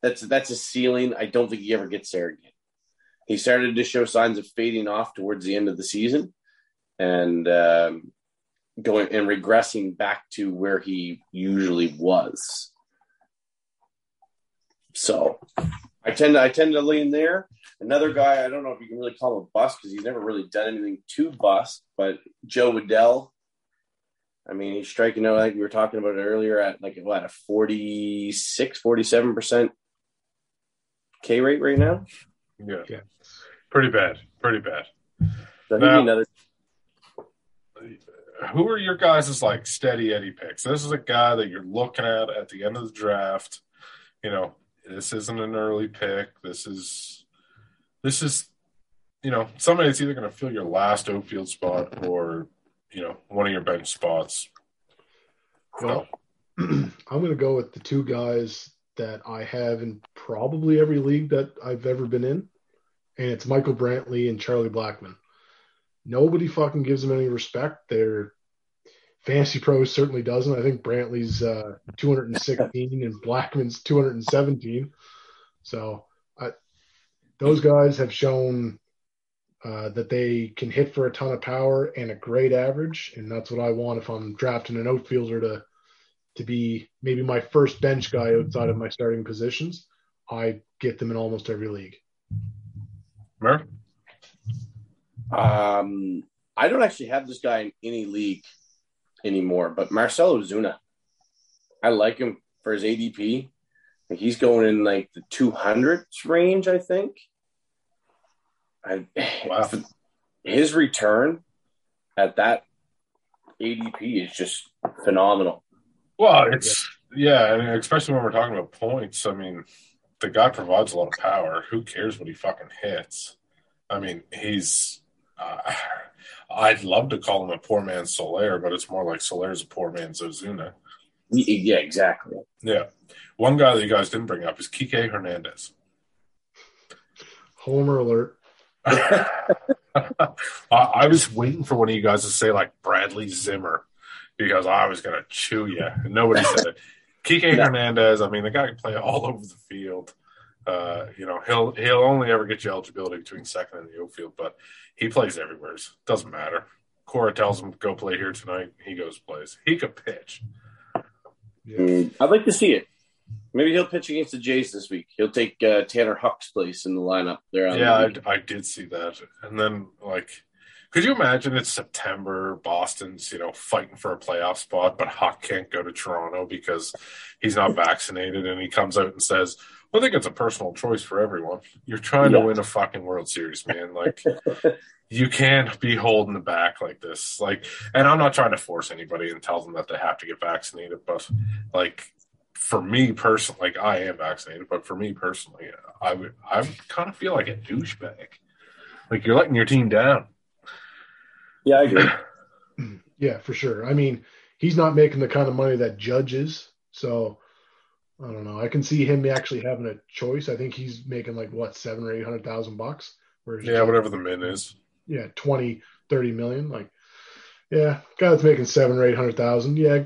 That's that's a ceiling. I don't think he ever gets there again. He started to show signs of fading off towards the end of the season, and um, going and regressing back to where he usually was. So, I tend to I tend to lean there. Another guy, I don't know if you can really call him a bust because he's never really done anything to bust, but Jo Adell. I mean, he's striking out, like we were talking about earlier, at like what, a 46, 47% K rate right now? Yeah. yeah. Pretty bad. Pretty bad. So now, another... Who are your guys' like steady Eddie picks? This is a guy that you're looking at at the end of the draft. You know, this isn't an early pick. This is this is you know somebody that's either going to fill your last outfield spot or you know one of your bench spots. Well, I'm going to go with the two guys that I have in probably every league that I've ever been in, and it's Michael Brantley and Charlie Blackmon. Nobody fucking gives them any respect. Their fantasy pros certainly doesn't. I think Brantley's uh, 216 and Blackmon's 217. So I, those guys have shown uh, that they can hit for a ton of power and a great average, and that's what I want if I'm drafting an outfielder to to be maybe my first bench guy outside of my starting positions. I get them in almost every league. Mer? Um, I don't actually have this guy in any league anymore, but Marcell Ozuna. I like him for his ADP. He's going in like the 200s range, I think. I, wow. His return at that ADP is just phenomenal. Well, it's yeah, and especially when we're talking about points. I mean, the guy provides a lot of power. Who cares what he fucking hits? I mean, he's. Uh, I'd love to call him a poor man's Soler, but it's more like Soler's a poor man's Ozuna. Yeah, exactly. Yeah. One guy that you guys didn't bring up is Kike Hernandez. Homer alert. I was waiting for one of you guys to say like Bradley Zimmer because I was going to chew you. Nobody said it. Kike no. Hernandez, I mean, the guy can play all over the field. Uh, you know, he'll he'll only ever get you eligibility between second and the outfield, but he plays everywhere. Doesn't matter. Cora tells him go play here tonight. He goes plays. He could pitch. Yeah. Mm, I'd like to see it. Maybe he'll pitch against the Jays this week. He'll take uh, Tanner Houck's place in the lineup there. yeah, the I, I did see that. And then, like, could you imagine it's September, Boston's, you know, fighting for a playoff spot, but Houck can't go to Toronto because he's not vaccinated and he comes out and says, well, I think it's a personal choice for everyone. You're trying yeah. to win a fucking World Series, man. Like, you can't be holding the back like this. Like, and I'm not trying to force anybody and tell them that they have to get vaccinated, but like, for me personally, like I am vaccinated, but for me personally, I would, I kind of feel like a douchebag. Like you're letting your team down. Yeah, I agree. yeah, for sure. I mean, he's not making the kind of money that judges, so I don't know. I can see him actually having a choice. I think he's making like what seven or eight hundred thousand bucks. Yeah, whatever the min is. Yeah, 20, 30 million. Like, yeah, guy that's making seven or eight hundred thousand. Yeah,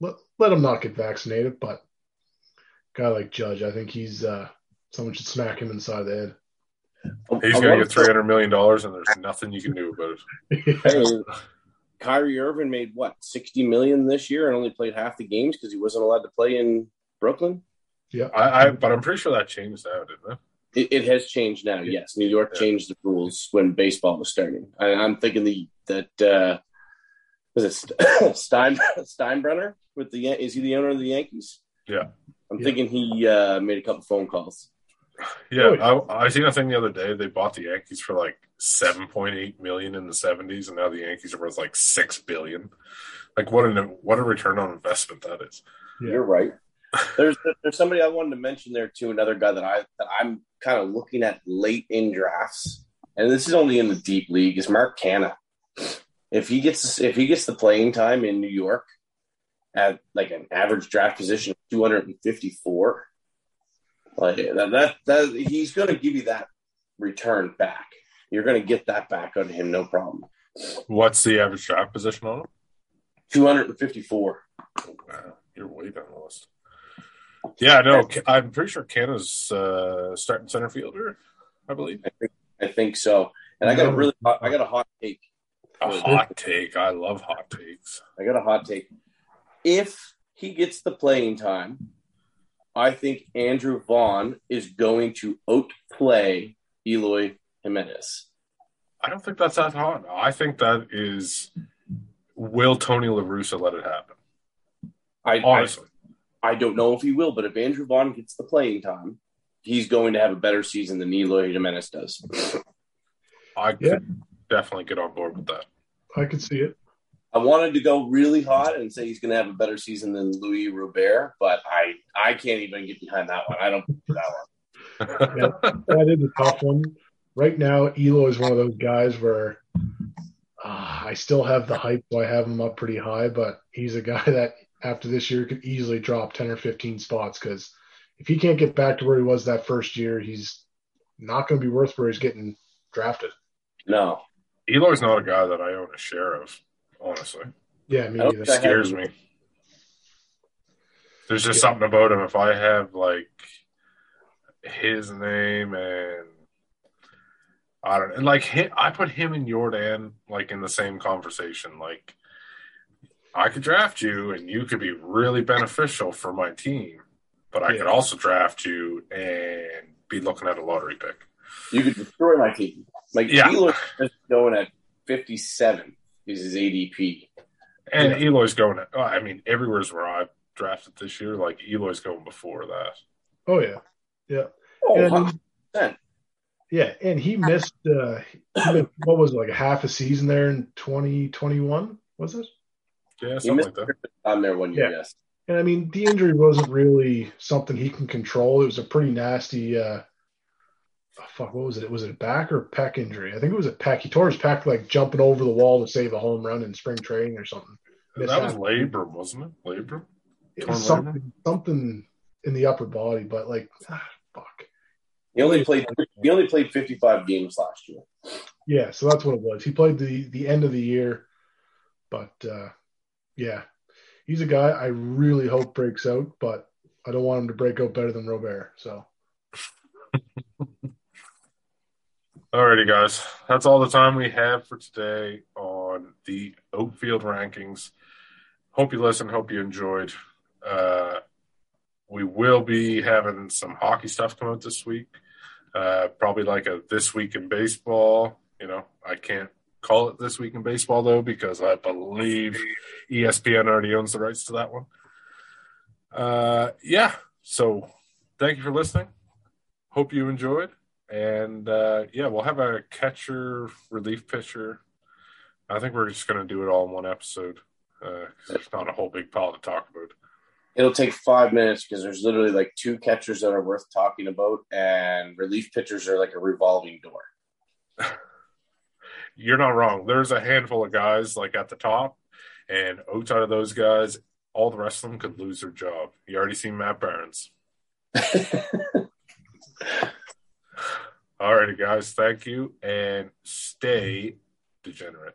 let him not get vaccinated. But guy like Judge, I think he's uh, someone should smack him inside the head. He's going to get three hundred million dollars, and there's nothing you can do about it. Hey, Kyrie Irving made what sixty million this year and only played half the games because he wasn't allowed to play in Brooklyn. Yeah, I, I but I'm pretty sure that changed now, didn't it? It, it has changed now. Yes, New York Yeah. changed the rules when baseball was starting. I, I'm thinking the that uh, was it St- Stein Steinbrenner with the Yan- is he the owner of the Yankees? Yeah. I'm Yeah. thinking he uh, made a couple phone calls. Yeah, I, I seen a thing the other day. They bought the Yankees for like seven point eight million in the seventies, and now the Yankees are worth like six billion. Like what an what a return on investment that is. Yeah. You're right. There's there's somebody I wanted to mention there too. Another guy that I that I'm kind of looking at late in drafts, and this is only in the deep league. Is Mark Canha. If he gets if he gets the playing time in New York at like an average draft position of 254, like that that, that he's going to give you that return back. You're going to get that back on him, no problem. What's the average draft position on him? 254. Wow, you're way down the list. Yeah, no, I'm pretty sure Canha's uh, starting center fielder. I believe I think I think so. And I got a really hot, I got a hot take. a hot take. I love hot takes. I got a hot take. If he gets the playing time, I think Andrew Vaughn is going to outplay Eloy Jimenez. I don't think that's that hot. I think that is. Will Tony La Russa let it happen? I, I Honestly, I don't know if he will, but if Andrew Vaughn gets the playing time, he's going to have a better season than Eloy Jimenez does. I could Yeah. definitely get on board with that. I could see it. I wanted to go really hot and say he's going to have a better season than Luis Robert, but I I can't even get behind that one. I don't do that one. That is a tough one. Right now, Elo is one of those guys where uh, I still have the hype, so I have him up pretty high. But he's a guy that after this year could easily drop ten or fifteen spots because if he can't get back to where he was that first year, he's not going to be worth where he's getting drafted. No, Eloy's not a guy that I own a share of, honestly. Yeah, me I either. think scares me. There's just something about him. If I have like his name and I don't and like hi I put him and Jordan like in the same conversation. Like I could draft you and you could be really beneficial for my team, but I Yeah. could also draft you and be looking at a lottery pick. you could destroy my team. Like Yeah. Eloy is going at 57 is his ADP. And Yeah. Eloy's going. I mean, everywhere's where I've drafted this year. Like Eloy's going before that. Oh yeah, yeah, Oh, And- 100%. yeah. And he missed, uh, he missed what was it, like a half a season there in 2021, was it? Yeah, He something like that. time there one year, Yeah. yes. And I mean, the injury wasn't really something he can control. It was a pretty nasty. Uh, oh, fuck, what was it? Was it a back or pec injury? I think it was a pec. He tore his pec like jumping over the wall to save a home run in spring training or something. Missed That was half- Labrum, wasn't it? Labrum. It was torn something, something in the upper body, but like, ah, fuck. He only played he only played 55 games last year. Yeah, so that's what it was. He played the the end of the year, but uh, yeah, he's a guy I really hope breaks out, but I don't want him to break out better than Robert. So Alrighty, guys. That's all the time we have for today on the outfield rankings. Hope you listened. Hope you enjoyed. Uh, we will be having some hockey stuff come out this week. Uh, probably like a this week in baseball. You know, I can't call it this week in baseball though because I believe ESPN already owns the rights to that one. Uh, yeah. So thank you for listening. Hope you enjoyed. And uh, yeah, we'll have a catcher, relief pitcher. I think we're just going to do it all in one episode because there's not a whole big pile to talk about. It'll take five minutes because there's literally like two catchers that are worth talking about, and relief pitchers are like a revolving door. You're not wrong. There's a handful of guys like at the top, and outside of those guys, all the rest of them could lose their job. You already seen Matt Barnes. All righty, guys. Thank you, and stay degenerate.